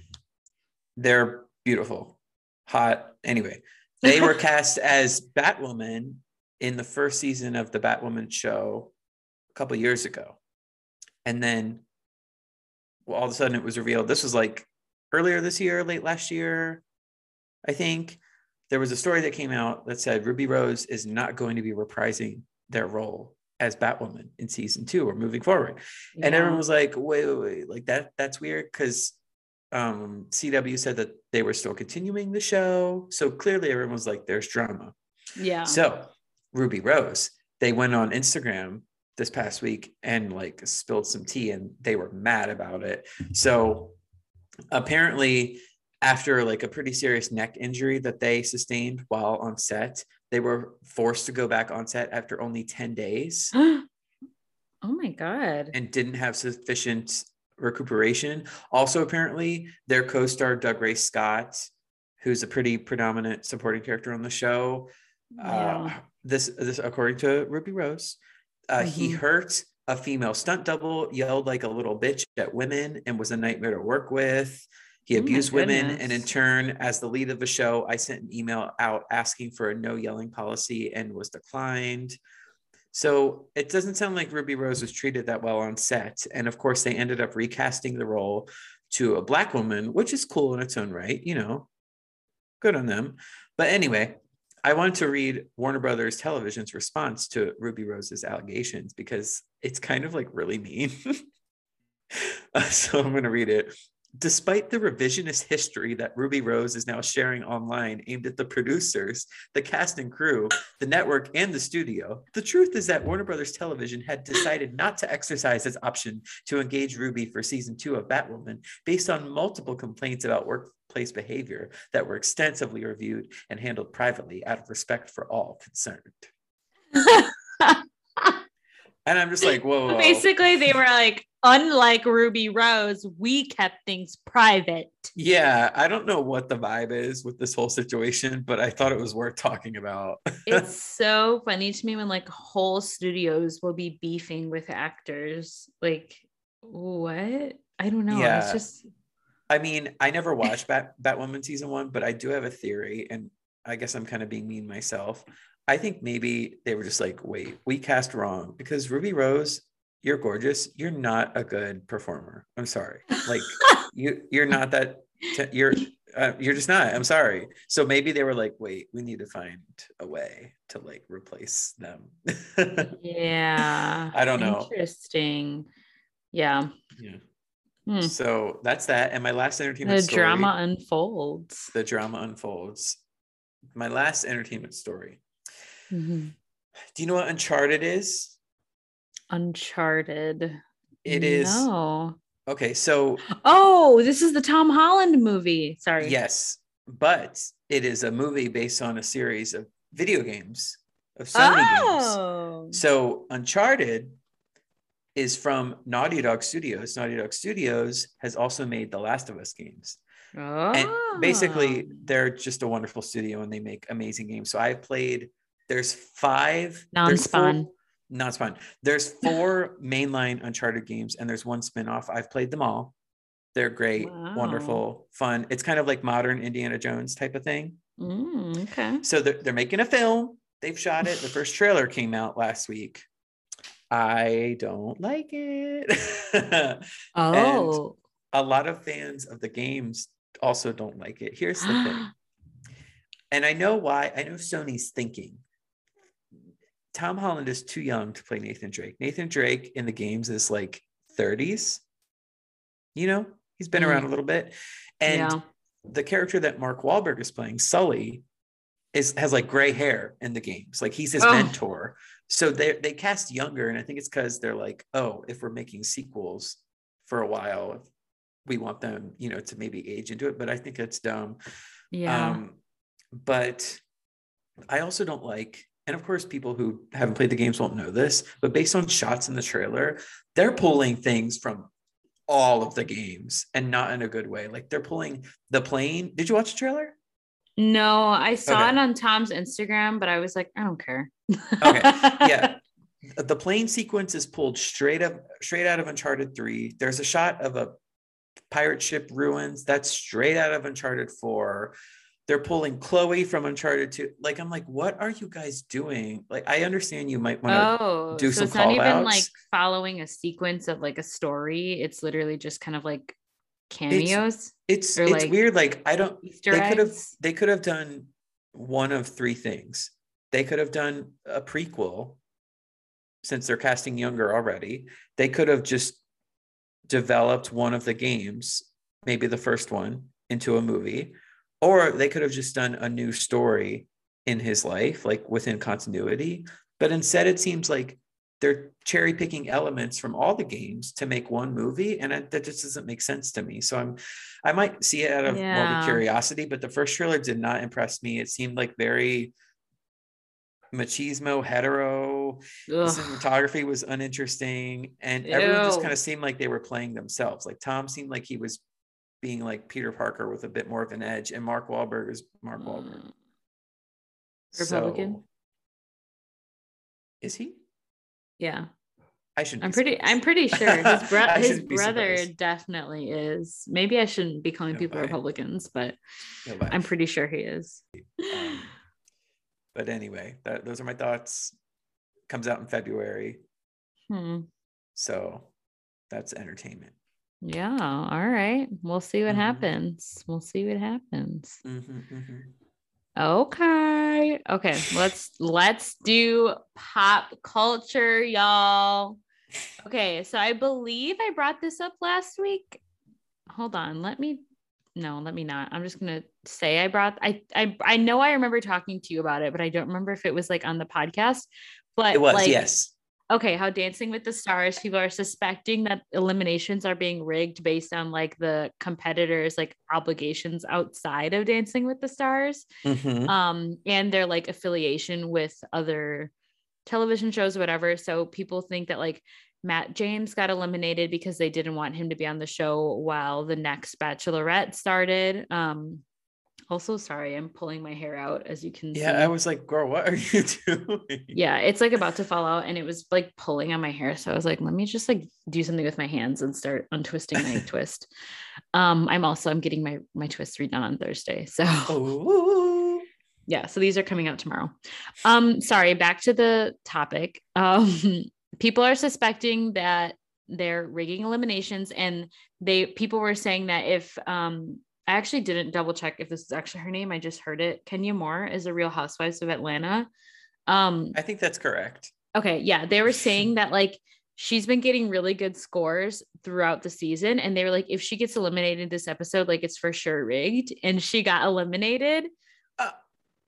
They're beautiful, hot. Anyway, they were [laughs] cast as Batwoman in the first season of the Batwoman show a couple years ago. And then well, all of a sudden it was revealed this was like earlier this year, late last year, I think. There was a story that came out that said Ruby Rose is not going to be reprising their role as Batwoman in season two or moving forward and everyone was like wait wait wait like that that's weird because um cw said that they were still continuing the show so clearly everyone was like there's drama yeah. so ruby rose they went on instagram this past week and like spilled some tea and they were mad about it so apparently after like a pretty serious neck injury that they sustained while on set they were forced to go back on set after only 10 days [gasps] oh my god. and didn't have sufficient recuperation. Also, apparently, their co-star Dougray Scott, who's a pretty predominant supporting character on the show, uh, this this according to Ruby Rose, uh, he Mhm. hurt a female stunt double, yelled like a little bitch at women, and was a nightmare to work with. He Oh abused women, and in turn, as the lead of the show, I sent an email out asking for a no yelling policy and was declined. So it doesn't sound like Ruby Rose was treated that well on set. And of course, they ended up recasting the role to a black woman, which is cool in its own right, you know, good on them. But anyway, I wanted to read Warner Brothers Television's response to Ruby Rose's allegations because it's kind of like really mean. [laughs] So I'm going to read it. Despite the revisionist history that Ruby Rose is now sharing online aimed at the producers, the cast and crew, the network, and the studio, the truth is that Warner Brothers Television had decided not to exercise its option to engage Ruby for season two of Batwoman based on multiple complaints about workplace behavior that were extensively reviewed and handled privately out of respect for all concerned. And I'm just like, whoa, whoa. Basically, they were like, unlike Ruby Rose, we kept things private. Yeah, I don't know what the vibe is with this whole situation, but I thought it was worth talking about. [laughs] It's so funny to me when like whole studios will be beefing with actors. Like, what? I don't know. Yeah. It's just I mean, I never [laughs] watched Bat Batwoman season one, but I do have a theory, and I guess I'm kind of being mean myself. I think maybe they were just like, wait, we cast wrong because Ruby Rose, you're gorgeous. You're not a good performer. I'm sorry. Like [laughs] you, you're not that. You're, uh, you're just not. I'm sorry. So maybe they were like, wait, we need to find a way to like replace them. [laughs] yeah. I don't know. Interesting. Yeah. yeah. Hmm. So that's that. And my last entertainment The story, drama unfolds. the drama unfolds. My last entertainment story. Mhm. Do you know what Uncharted is? Uncharted. It is No. okay. So Oh, this is the Tom Holland movie. Sorry. yes, but it is a movie based on a series of video games of Sony games. Oh. So Uncharted is from Naughty Dog Studios. Naughty Dog Studios has also made the Last of Us games. And basically, Oh. they're just a wonderful studio and they make amazing games. So I've played. There's five there's four- non-spawn. non-spawn. There's four mainline Uncharted games and there's one spin-off. I've played them all. They're great, Wow. wonderful, fun. It's kind of like modern Indiana Jones type of thing. Mm, okay. So they're, they're making a film. They've shot it. The first trailer came out last week. I don't like it. [laughs] Oh. a lot of fans of the games also don't like it. Here's the thing. [gasps] And I know why. I know Sony's thinking. Tom Holland is too young to play Nathan Drake. Nathan Drake in the games is like 30s. You know, He's been Mm. around a little bit. And yeah. the character that Mark Wahlberg is playing, Sully, is has like gray hair in the games. Like he's his Oh. mentor. So they they cast younger, and I think it's because they're like, oh, if we're making sequels for a while, we want them, you know, to maybe age into it. But I think it's dumb. Yeah. Um, but I also don't like, and of course, people who haven't played the games won't know this, but based on shots in the trailer, they're pulling things from all of the games and not in a good way. Like they're pulling the plane. Did you watch the trailer? No, I saw Okay. it on Tom's Instagram, but I was like, I don't care. Okay, yeah. [laughs] The plane sequence is pulled straight up, straight out of Uncharted 3. There's a shot of a pirate ship ruins. That's straight out of Uncharted 4. They're pulling Chloe from Uncharted 2. Like, I'm like, what are you guys doing? Like, I understand you might want to Oh, do so some it's not even call-outs. like following a sequence of like a story. It's literally just kind of like cameos, it's it's like, weird. Like, I don't Easter they could have they could have done one of three things. They could have done a prequel since they're casting younger already. They could have just developed one of the games, maybe the first one, into a movie, or they could have just done a new story in his life, like within continuity. But instead, it seems like they're cherry picking elements from all the games to make one movie, and it, that just doesn't make sense to me. So I'm, I might see it out of Yeah. morbid curiosity, but the first trailer did not impress me. It seemed like very machismo, hetero. The cinematography was uninteresting, and everyone just kind of seemed like they were playing themselves. Like Tom seemed like he was being like Peter Parker with a bit more of an edge, and Mark Wahlberg is Mark Wahlberg. Mm. Republican? So- is he? Yeah, I shouldn't. I'm pretty. surprised. I'm pretty [laughs] sure his, bro- his brother surprised. definitely is. Maybe I shouldn't be calling No people way. Republicans, but No. I'm pretty sure he is. Um, but anyway, that, those are my thoughts. Comes out in February, Hmm. so that's entertainment. Yeah. All right. We'll see what Mhm. happens. We'll see what happens. Mhm, mhm. Okay. Okay. Let's let's do pop culture, y'all. Okay, so I believe I brought this up last week. Hold on. Let me no, let me not. I'm just gonna say I brought I I I know I remember talking to you about it, but I don't remember if it was like on the podcast. But It was like, yes. Okay, how Dancing with the Stars, people are suspecting that eliminations are being rigged based on like the competitors' like obligations outside of Dancing with the Stars. Mhm. um and their like affiliation with other television shows or whatever. So people think that like matt james got eliminated because they didn't want him to be on the show while the next bachelorette started. Um also sorry i'm pulling my hair out as you can Yeah, see. I was like, girl, what are you [laughs] doing? yeah it's like about to fall out and it was like pulling on my hair so i was like let me just like do something with my hands and start untwisting my [laughs] twist. Um i'm also i'm getting my my twist redone on thursday so Oh, [laughs] yeah so these are coming out tomorrow. Um sorry back to the topic. Um people are suspecting that they're rigging eliminations and they people were saying that if um i actually didn't double check if this is actually her name i just heard it kenya moore is a real housewives of atlanta um I think that's correct. Okay, yeah, they were saying that like she's been getting really good scores throughout the season, and they were like, if she gets eliminated this episode, like it's for sure rigged, and she got eliminated. Uh.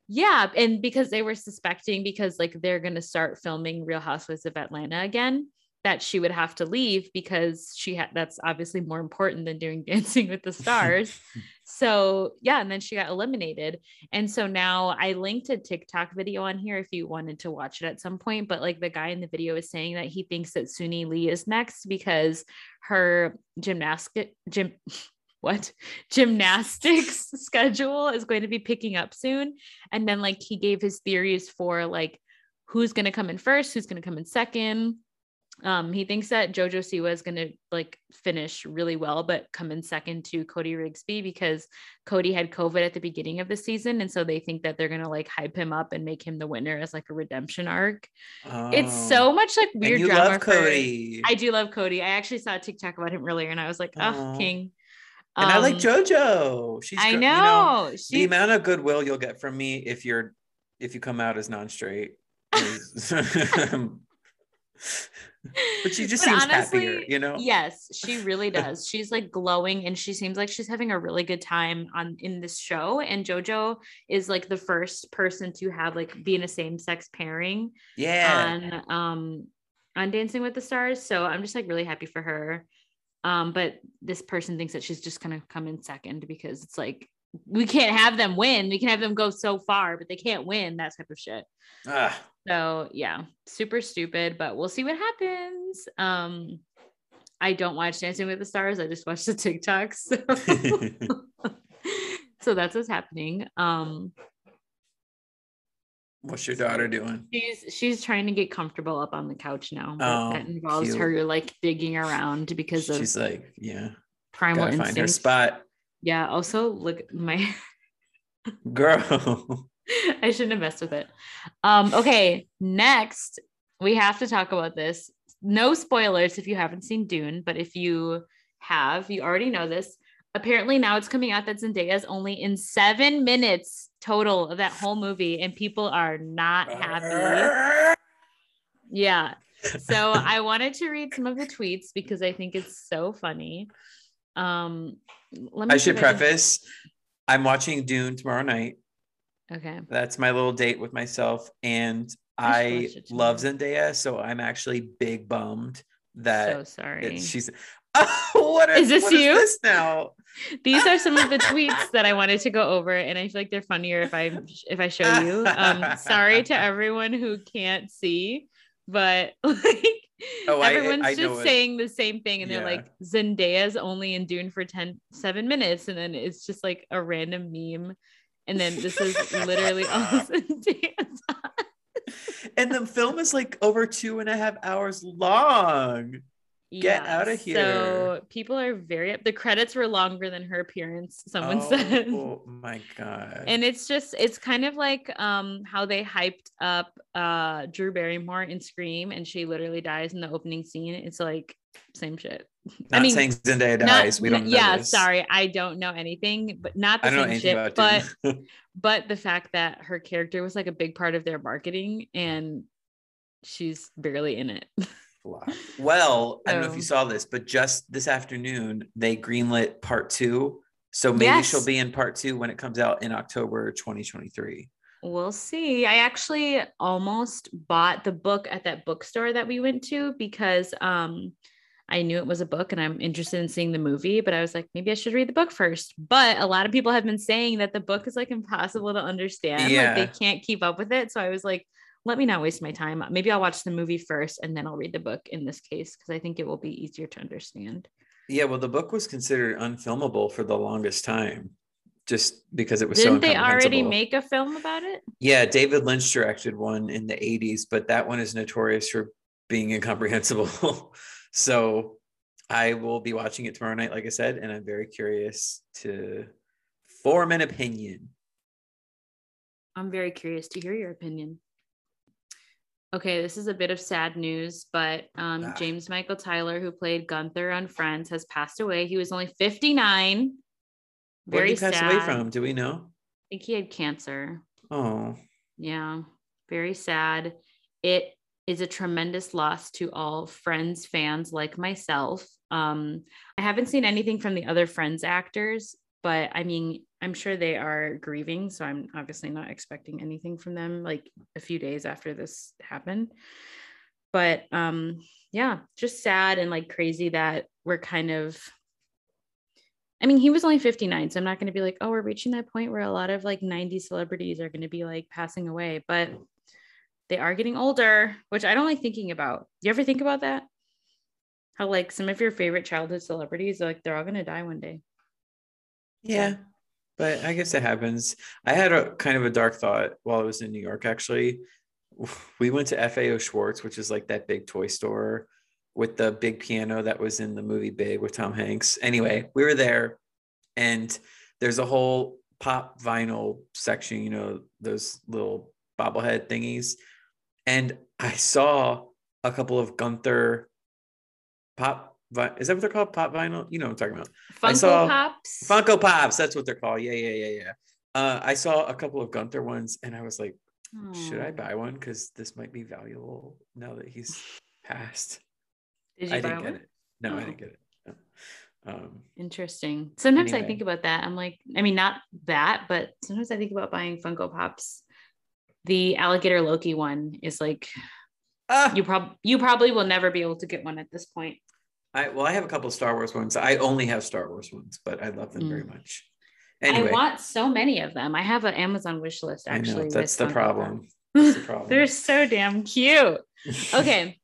yeah, and because they were suspecting because like they're gonna start filming Real Housewives of Atlanta again, that she would have to leave because she had that's obviously more important than doing [laughs] Dancing with the Stars. so yeah, and then she got eliminated. And so now I linked a TikTok video on here if you wanted to watch it at some point. But like the guy in the video is saying that he thinks that Suni Lee is next because her gymnastic gym [laughs] what gymnastics [laughs] schedule is going to be picking up soon. And then like he gave his theories for like who's going to come in first, who's going to come in second. Um, he thinks that Jojo Siwa is going to like finish really well, but come in second to Cody Rigsby because Cody had COVID at the beginning of the season. And so they think that they're going to like hype him up and make him the winner as like a redemption arc. It's Oh. so much like weird you drama. love Cody. I do love Cody. I actually saw a TikTok about him earlier and I was like, oh, Aw. King. and I like Um, JoJo. She's I know. You the She's- amount of goodwill you'll get from me if you're if you come out as non-straight. is- [laughs] [laughs] [laughs] but she just But seems honestly, happier, you know? Yes, she really [laughs] does. She's like glowing and she seems like she's having a really good time on in this show. And JoJo is like the first person to have like be in a same-sex pairing Yeah. on um on Dancing with the Stars. So I'm just like really happy for her. Um, but this person thinks that she's just gonna come in second because it's like we can't have them win. We can have them go so far, but they can't win that type of shit. Ah, So yeah, super stupid, but we'll see what happens. Um, I don't watch Dancing with the Stars. I just watch the TikToks. So, [laughs] so that's what's happening. Um, what's your daughter doing? she's she's trying to get comfortable up on the couch now. Oh, that involves cute. her like digging around because of She's like, yeah, primal gotta find her spot. Yeah. Also, look my [laughs] Girl. I shouldn't have messed with it. Um, okay, next we have to talk about this. No spoilers if you haven't seen Dune, but if you have, you already know this. Apparently now it's coming out that Zendaya is only in seven minutes total of that whole movie, and people are not happy. Yeah. So I wanted to read some of the tweets because I think it's so funny. Um, let me I should preface I'm watching Dune tomorrow night. Okay. That's my little date with myself. And I I love. Zendaya. So I'm actually big bummed that so sorry. she's. Oh, [laughs] what Is this what you? this now? [laughs] these are some of the [laughs] tweets that I wanted to go over, and I feel like they're funnier if I if I show you. Um, sorry to everyone who can't see, but like Oh, everyone's I know just saying the same thing, and they're like Zendaya's only in Dune for 10 seven minutes, and then it's just like a random meme, and then this is literally all [laughs] Zendaya's. And the film is like over two and a half hours long. Get out of here. So people are very the credits were longer than her appearance. Someone oh, said. Oh [laughs] my god. and it's just it's kind of like um how they hyped up uh drew barrymore in scream and she literally dies in the opening scene it's like same shit [laughs] Not I mean, saying Zendaya Not- dies. we don't know. yeah this. sorry i don't know anything but not the same shit but [laughs] but the fact that her character was like a big part of their marketing and she's barely in it Wow. Well, I don't know if you saw this, but just this afternoon they greenlit part two. So maybe she'll be in part two when it comes out in October 2023. We'll see. I actually almost bought the book at that bookstore that we went to because um I knew it was a book and I'm interested in seeing the movie, but I was like, maybe I should read the book first. But a lot of people have been saying that the book is like impossible to understand. Like Yeah. they can't keep up with it. So I was like, let me not waste my time. Maybe I'll watch the movie first and then I'll read the book in this case because I think it will be easier to understand. Yeah, well, the book was considered unfilmable for the longest time, just because it was so Didn't they already make a film about it? Yeah, David Lynch directed one in the 80s, but that one is notorious for being incomprehensible. [laughs] so I will be watching it tomorrow night, like I said, and I'm very curious to form an opinion. I'm very curious to hear your opinion. Okay, this is a bit of sad news, but um, Ah. James Michael Tyler, who played Gunther on Friends, has passed away. He was only 59. What Very did he pass sad. away from? Do we know? I think he had cancer. Oh, Yeah, very sad. It is a tremendous loss to all Friends fans like myself. Um, I haven't seen anything from the other Friends actors, but I mean, I'm sure they are grieving. So I'm obviously not expecting anything from them like a few days after this happened. But um, yeah, just sad and like crazy that we're kind of. I mean, he was only 59, so I'm not going to be like, oh, we're reaching that point where a lot of like 90 celebrities are going to be like passing away, but they are getting older, which I don't like thinking about. You ever think about that? How like some of your favorite childhood celebrities, like they're all going to die one day. yeah. But I guess it happens. I had a kind of a dark thought while I was in New York, actually. We went to FAO Schwarz, which is like that big toy store with the big piano that was in the movie Big with Tom Hanks. Anyway, we were there and there's a whole pop vinyl section, you know, those little bobblehead thingies. And I saw a couple of Gunther pop vi- is that what they're called? Pop vinyl? You know what I'm talking about. Funko saw Pops. Funko Pops, that's what they're called. Yeah, yeah, yeah, yeah. Uh, I saw a couple of Gunther ones and I was like, should I Oh. buy one? Because this might be valuable now that he's Passed. Did you I buy didn't one? get it. No, I Oh. didn't get it. No. Um, Interesting. Sometimes I think about that. I'm like, I mean, not that, but sometimes I think about buying Funko Pops. The alligator Loki one is like ah, you prob you probably will never be able to get one at this point. I well, I have a couple of Star Wars ones. I only have Star Wars ones, but I love them very much. Anyway, I want so many of them. I have an Amazon wish list I know, actually. that's the problem. That's the [laughs] problem. They're so damn cute. [laughs] Okay.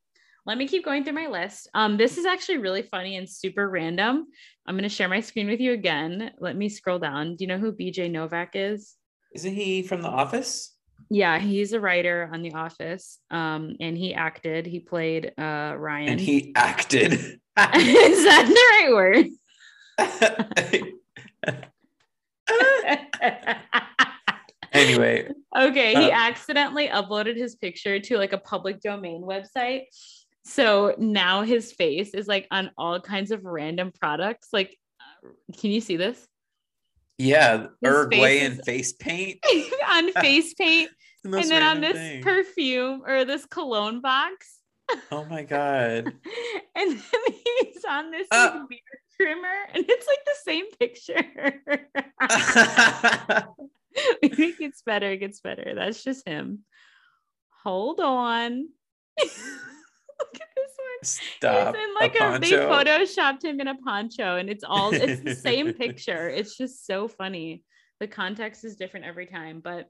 Let me keep going through my list. Um, this is actually really funny and super random. I'm going to share my screen with you again. Let me scroll down. Do you know who BJ Novak is? Isn't he from The Office? Yeah, he's a writer on The Office. Um, and he acted. He played uh Ryan. And he acted. [laughs] is that the right word? anyway, okay, he Uh, accidentally uploaded his picture to like a public domain website. So now his face is like on all kinds of random products. Like, can you see this? yeah, His Uruguayan face is- face paint. [laughs] on face paint, [laughs] The and then on this thing. perfume or this cologne box. Oh my god. [laughs] and then [laughs] he's on this Uh. like, beard trimmer, and it's like the same picture. [laughs] it gets better, it gets better. That's just him. Hold on. Look at this one. Stop. He's in like a a, they photoshopped him in a poncho, and it's all it's the same picture. It's just so funny. The context is different every time, but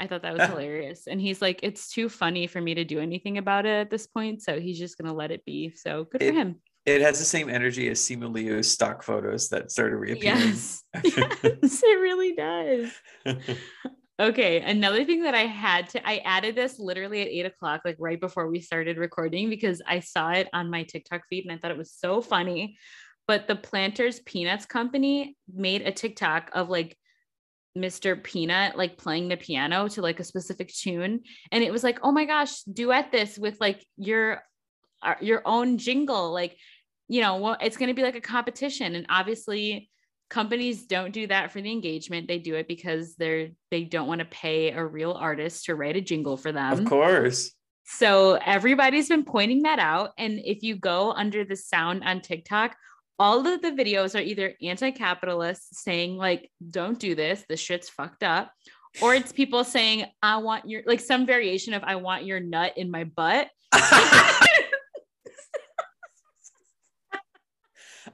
I thought that was [laughs] hilarious. And he's like, it's too funny for me to do anything about it at this point. So he's just gonna let it be. So good It- for him. It has the same energy as Simu Liu's stock photos that started reappearing. Yes. [laughs] yes, it really does. [laughs] Okay, another thing that I had to, I added this literally at eight o'clock, like right before we started recording, because I saw it on my TikTok feed and I thought it was so funny. But the Planters Peanuts Company made a TikTok of like Mr. Peanut like playing the piano to like a specific tune, and it was like, oh my gosh, duet this with like your uh, your own jingle, like you know, well, it's going to be like a competition, and obviously companies don't do that for the engagement they do it because they're they don't want to pay a real artist to write a jingle for them of course. so everybody's been pointing that out and if you go under the sound on tiktok all of the videos are either anti-capitalist saying like don't do this this shit's fucked up or it's people saying i want your like some variation of i want your nut in my butt [laughs]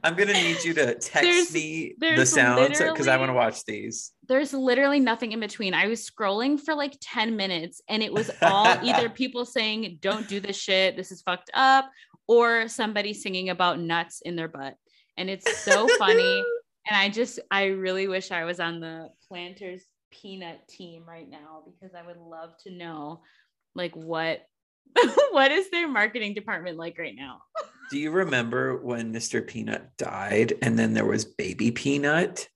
I'm gonna need you to text There's- me the sounds because I want to watch these. there's literally nothing in between. I was scrolling for like 10 minutes and it was all either [laughs] people saying, don't do this shit, this is fucked up, or somebody singing about nuts in their butt. And it's so funny. [laughs] And I just, I really wish I was on the Planters Peanut team right now because I would love to know like what. [laughs] what is their marketing department like right now? [laughs] Do you remember when Mr. Peanut died and then there was Baby Peanut?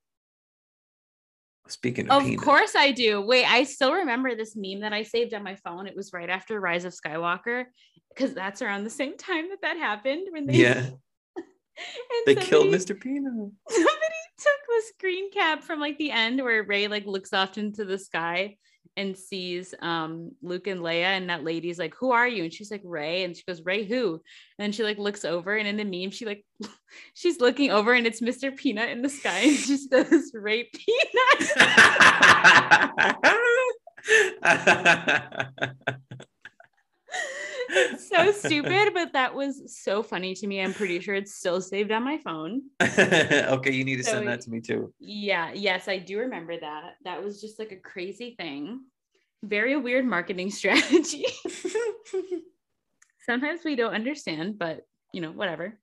Speaking of, Of peanut, course I do. Wait, I still remember this meme that I saved on my phone. It was right after Rise of Skywalker because that's around the same time that that happened when they yeah, they killed Mr. Peanut. [laughs] Somebody took the screen cap from like the end where Rey like looks off into the sky and sees um Luke and Leia and that lady's like who are you and she's like Rey and she goes Rey who and then she like looks over and in the meme she like [laughs] she's looking over and it's Mr. Peanut in the sky and she just goes [laughs] Rey Peanut so stupid, but that was so funny to me. I'm pretty sure it's still saved on my phone. [laughs] okay, you need to So send that to me too. Yeah, yes, I do remember that. That was just like a crazy thing. Very weird marketing [laughs] strategy. Sometimes we don't understand, but you know, whatever.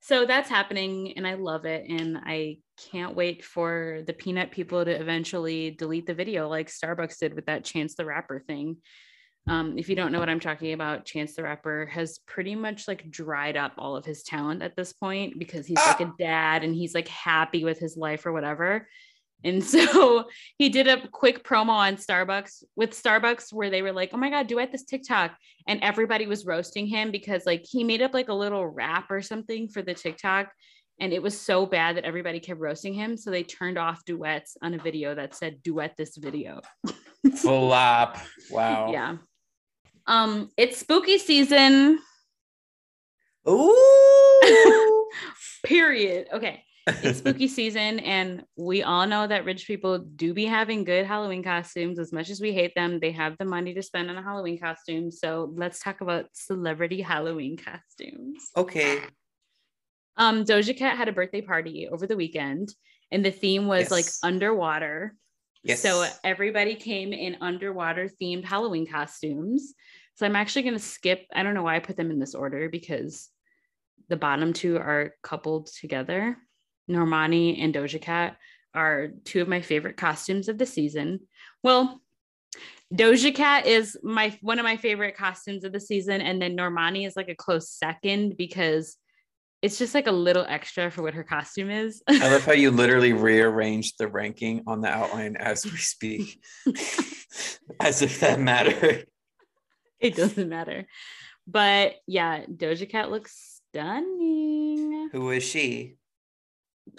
So that's happening and I love it. And I can't wait for the peanut people to eventually delete the video like Starbucks did with that Chance the Rapper thing. Um, if you don't know what I'm talking about, Chance the Rapper has pretty much like dried up all of his talent at this point because he's like a dad and he's like happy with his life or whatever. And [laughs] so he did a quick promo on Starbucks with Starbucks where they were like, oh my God, do duet this TikTok. And everybody was roasting him because like he made up like a little rap or something for the TikTok. And it was so bad that everybody kept roasting him. So they turned off duets on a video that said duet this video. [laughs] Flop. Wow. Yeah. Um, it's spooky season. Ooh. [laughs] Period. Okay. It's spooky [laughs] season, and we all know that rich people do be having good Halloween costumes. As much as we hate them, they have the money to spend on a Halloween costume. So let's talk about celebrity Halloween costumes. okay. Um, Doja Cat had a birthday party over the weekend, and the theme was like underwater. Yes. So everybody came in underwater themed Halloween costumes. So I'm actually going to skip. I don't know why I put them in this order because the bottom two are coupled together. Normani and Doja Cat are two of my favorite costumes of the season. Well, Doja Cat is my one of my favorite costumes of the season, and then Normani is like a close second because it's just like a little extra for what her costume is. I love how you [laughs] literally rearranged the ranking on the outline as we speak, [laughs] as if that mattered. it doesn't matter. But yeah, Doja Cat looks stunning. Who is she?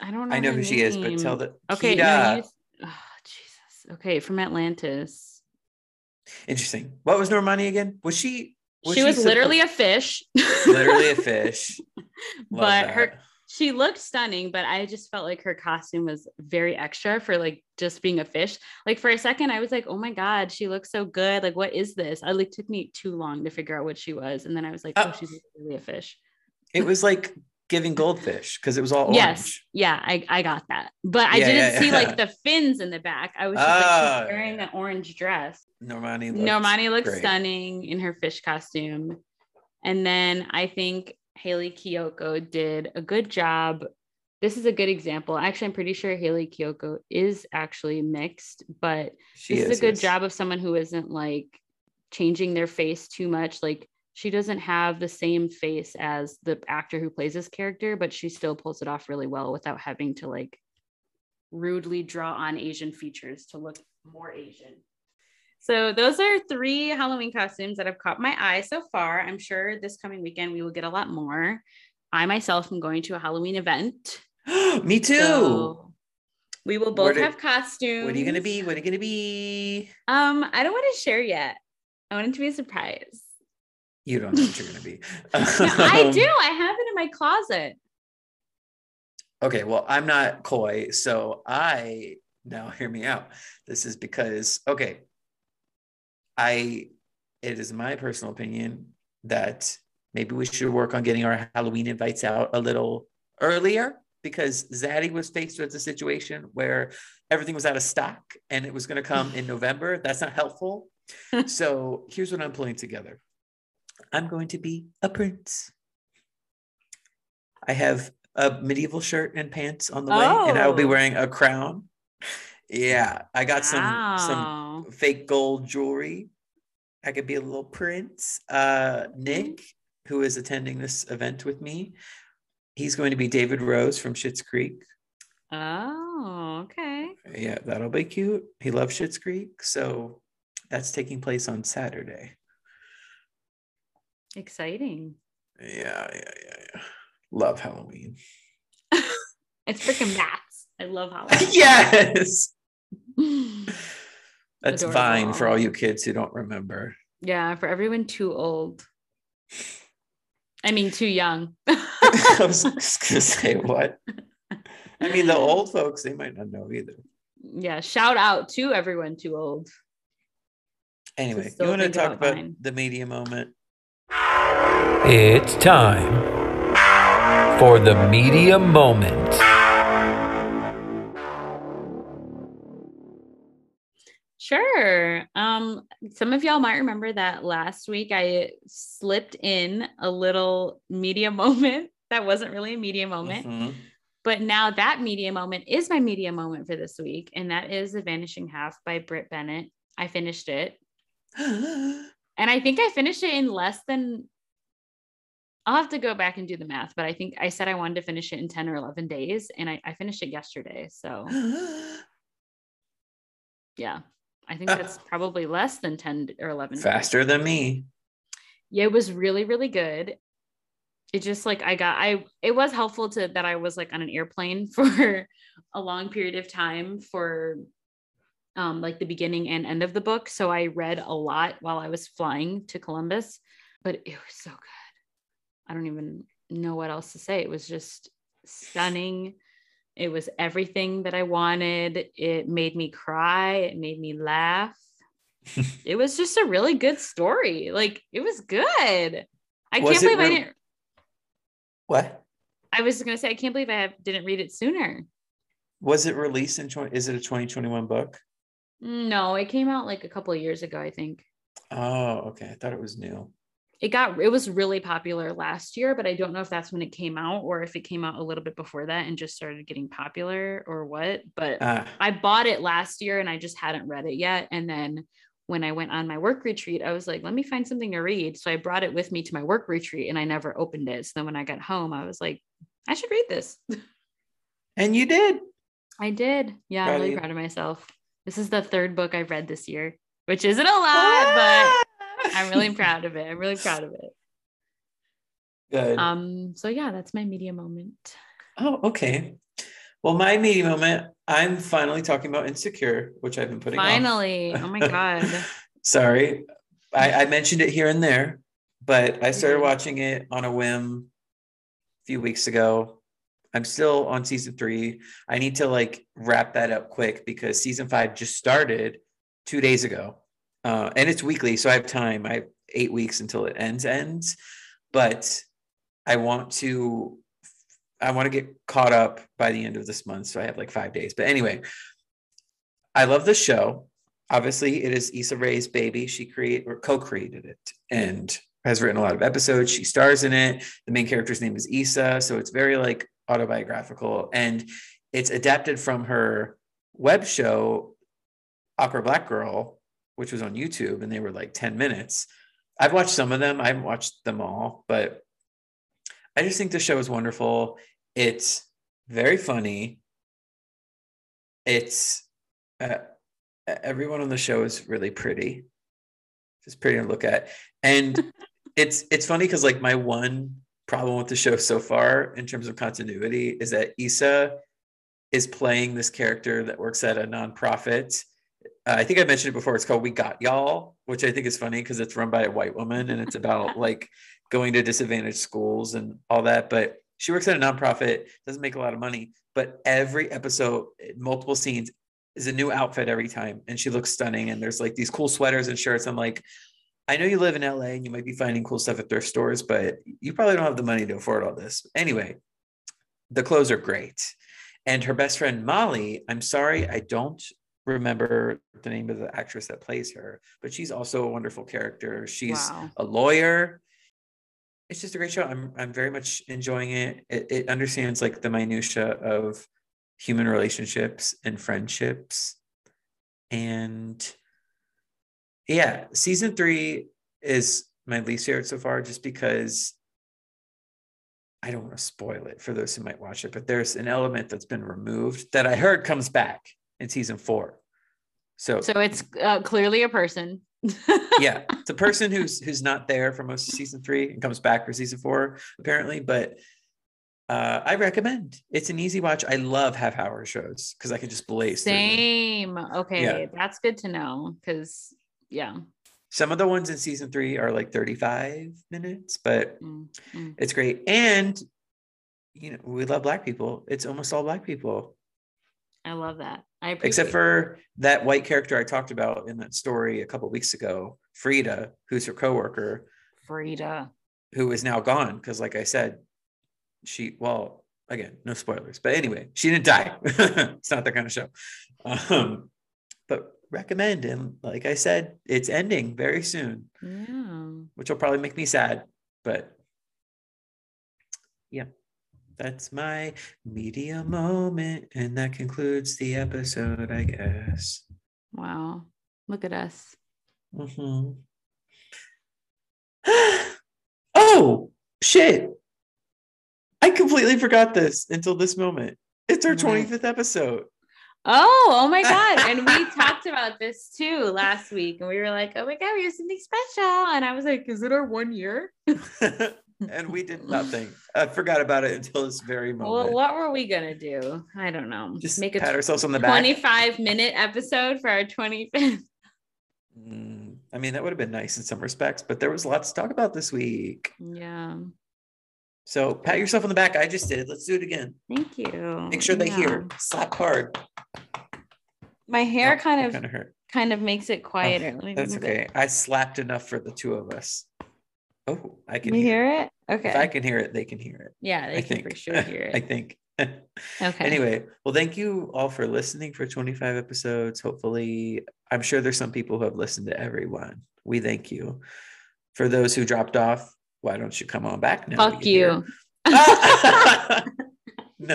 I don't know. I know who she is, but tell name. the Okay, no, oh, Jesus. Okay, from Atlantis. Interesting. What was Normani again? Was she? She was literally a fish. literally a [laughs] fish. But her she looked stunning, but I just felt like her costume was very extra for like just being a fish. Like for a second, I was like, oh my God, she looks so good. Like, what is this? I like took me too long to figure out what she was. And then I was like, Uh, oh, she's literally a fish. It was like giving goldfish because it was all orange. Yes. Yeah, I, I got that. But I Yeah, didn't yeah, see yeah. like the fins in the back. I was just like, Oh, she's ah. wearing yeah. an orange dress. Normani. Looked Normani looks great. stunning in her fish costume. And then I think Hayley Kiyoko did a good job. This is a good example. Actually, I'm pretty sure Hayley Kiyoko is actually mixed, but She this is, is a good yes. job of someone who isn't like changing their face too much. Like she doesn't have the same face as the actor who plays this character, but she still pulls it off really well without having to like rudely draw on Asian features to look more Asian. So those are three Halloween costumes that have caught my eye so far. I'm sure this coming weekend we will get a lot more. I myself am going to a Halloween event. [gasps] Me too. So we will both have costumes. what are you gonna be? What are you gonna be? Um, I don't want to share yet. I want it to be a surprise. You don't know what you're gonna be. No, I [laughs] Um, do. I have it in my closet. Okay, well, I'm not coy, so I now hear me out. This is because okay, I it is my personal opinion that maybe we should work on getting our Halloween invites out a little earlier because Zaddy was faced with a situation where everything was out of stock and it was going to come in [laughs] November. That's not helpful. [laughs] so here's what I'm pulling together. I'm going to be a prince. I have a medieval shirt and pants on the way, and I will be Oh. wearing a crown. Yeah, I got some some fake gold jewelry. I could be a little prince. Uh, Nick, who is attending this event with me, he's going to be David Rose from Schitt's Creek. Oh, okay. Yeah, that'll be cute. He loves Schitt's Creek, so that's taking place on Saturday. Exciting. Yeah, yeah, yeah, yeah. Love Halloween. [laughs] It's freaking bats. I love [laughs] Halloween. yes, [laughs] that's Adorable. Vine for all you kids who don't remember. yeah, for everyone too old. I mean, too young. I was just gonna say what. I mean, the old folks they might not know either. yeah, shout out to everyone too old. Anyway, you want to talk about about the media moment? It's time for the media moment. Sure. Um, some of y'all might remember that last week I slipped in a little media [laughs] moment that wasn't really a media moment. Mhm. But now that media moment is my media moment for this week, and that is The Vanishing Half by Brit Bennett. I finished it, [gasps] and I think I finished it in less than. I'll have to go back and do the math, but I think I said I wanted to finish it in 10 or 11 days, and I, I finished it yesterday. So, [gasps] yeah, I think that's [laughs] probably less than 10 or 11 days. Faster than me. yeah it was really really good it just like i got i it was helpful to that i was like on an airplane [laughs] for a long period of time for um like the beginning and end of the book so i read a lot while i was flying to columbus but it was so good i don't even know what else to say. It was just stunning. It was everything that I wanted. It made me cry. It made me laugh. [laughs] it was just a really good story. Like it was good. I Was can't believe I didn't. What I was gonna say I can't believe I have, didn't read it sooner. was it released in 20? Is it a 2021 book? No, it came out like a couple of years ago. I think Oh, okay. I thought it was new. It got it was really popular last year, but I don't know if that's when it came out or if it came out a little bit before that and just started getting popular or what. But Ah, I bought it last year and I just hadn't read it yet. And then when I went on my work retreat, I was like, let me find something to read. So I brought it with me to my work retreat and I never opened it. So then when I got home, I was like, I should read this. [laughs] and you did. I did. Yeah, I'm really proud of myself. This is the third book I've read this year, which isn't a lot, but I'm really proud of it. I'm really proud of it. Good. Um, so yeah, that's my media moment. oh, okay. Well, my media moment, I'm finally talking about Insecure, which I've been putting off. Finally. Oh my [laughs] god. Sorry. I, I mentioned it here and there, but I started Mhm. watching it on a whim a few weeks ago. I'm still on season three. I need to like wrap that up quick because season five just started two days ago. Uh, and it's weekly, so I have time. I have eight weeks until it ends ends. But I want to I want to get caught up by the end of this month. So I have like five days. But anyway, I love the show. Obviously, it is Issa Rae's baby. She create or co-created it and has written a lot of episodes. She stars in it. The main character's name is Issa, so it's very like autobiographical, and it's adapted from her web show, Awkward Black Girl, which was on YouTube, and they were like ten minutes. I've watched some of them. I haven't watched them all, but I just think the show is wonderful. It's very funny. It's uh, everyone on the show is really pretty. Just pretty to look at. And [laughs] it's it's funny because like my one problem with the show so far in terms of continuity is that Issa is playing this character that works at a nonprofit. Uh, I think I mentioned it before. It's called We Got Y'all, which I think is funny because it's run by a white woman and it's about [laughs] like going to disadvantaged schools and all that. But she works at a nonprofit, doesn't make a lot of money, but every episode, multiple scenes, is a new outfit every time. And she looks stunning. And there's like these cool sweaters and shirts. I'm like, I know you live in LA and you might be finding cool stuff at thrift stores, but you probably don't have the money to afford all this. Anyway, the clothes are great. And her best friend Molly, I'm sorry, I don't remember the name of the actress that plays her, but she's also a wonderful character. She's Wow. a lawyer. It's just a great show. I'm I'm very much enjoying it. It, it understands like the minutia of human relationships and friendships, and yeah, season three is my least favorite so far, just because I don't want to spoil it for those who might watch it. But there's an element that's been removed that I heard comes back in season four. So, So it's uh, clearly a person. [laughs] yeah, it's a person who's who's not there for most of season three and comes back for season four apparently. But uh, I recommend. It's an easy watch. I love half hour shows because I can just blaze. Same. Okay, Yeah. that's good to know because yeah. Some of the ones in season three are like 35 minutes, but Mm, mm. it's great. And you know, we love black people. It's almost all black people. I love that. I except for that white character I talked about in that story a couple weeks ago, Frida, who's her coworker, Frida. who is now gone because, like I said, she well, again, no spoilers, but anyway, she didn't die. [laughs] it's not that kind of show. Um, but recommend and like I said, it's ending very soon, Yeah. which will probably make me sad, but yeah. That's my media moment, and that concludes the episode, I guess. Wow. Look at us. hmm [gasps] oh shit! I completely forgot this until this moment. It's our What? 25th episode. Oh, oh my [laughs] God. And we talked about this too last week. And we were like, oh my God, we have something special. And I was like, is it our one year? [laughs] [laughs] and we did [laughs] nothing. I forgot about it until this very moment. Well, what were we going to do? I don't know. Just make a pat ourselves on the back. 25 minute episode for our 25th. [laughs] Mm, I mean, that would have been nice in some respects, but there was lots to talk about this week. Yeah. So pat yourself on the back. I just did. Let's do it again. Thank you. Make sure they Yeah. hear. Slap hard. My hair Oh, kind of kind of hurt. kind of makes it Oh, quieter. Me That's it. okay. I slapped enough for the two of us. Oh, I can Can hear. hear it? Okay. If I can hear it, they can hear it. Yeah, they I can think. for sure hear [laughs] it. I think. [laughs] Okay. Anyway, well, thank you all for listening for 25 episodes. Hopefully, I'm sure there's some people who have listened to everyone. We thank you. For those who dropped off, why don't you come on back now? Fuck you. [laughs] no.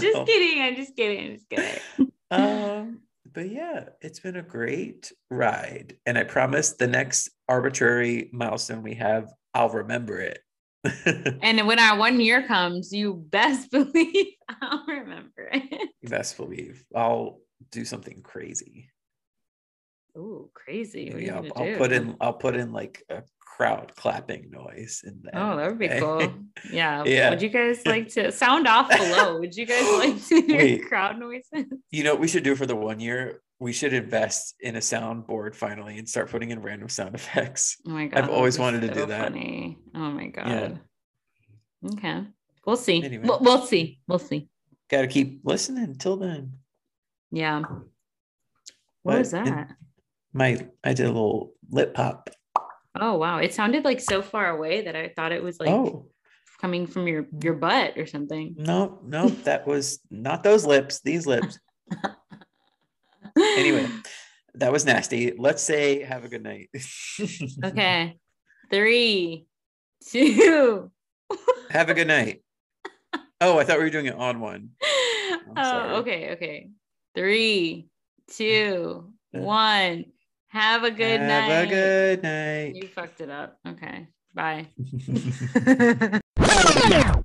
Just kidding. I'm just kidding. I'm just kidding. um, but yeah, it's been a great ride. And I promise the next arbitrary milestone we have, I'll remember it. [laughs] And when our one year comes, you best [laughs] believe I'll remember it. best believe I'll do something crazy. Ooh, crazy. Maybe I'll, I'll put in I'll put in like a crowd clapping noise in there. Oh, that would be cool. [laughs] Yeah. Yeah. Would you guys [laughs] like to sound off below? Would you guys like to [gasps] hear Wait. crowd noises? You know what we should do for the one year? We should invest in a soundboard finally and start putting in random sound [laughs] effects. Oh my god. I've always wanted to do that. Funny. Oh my god. Yeah. Okay. We'll see. Anyway. We'll, we'll see. We'll see. Got to keep listening until then. Yeah. What But was that? My I did a little lip pop. Oh wow. It sounded like so far away that I thought it was like oh coming from your your butt or something. no, no, that was not those lips. These lips. Anyway, that was nasty. Let's say have a good night. [laughs] Okay. Three, two. have a good night. Oh, I thought we were doing an odd one. oh, sorry. okay, okay. Three, two, one. Have a good have night. Have a good night. You fucked it up. Okay. Bye. [laughs] [laughs]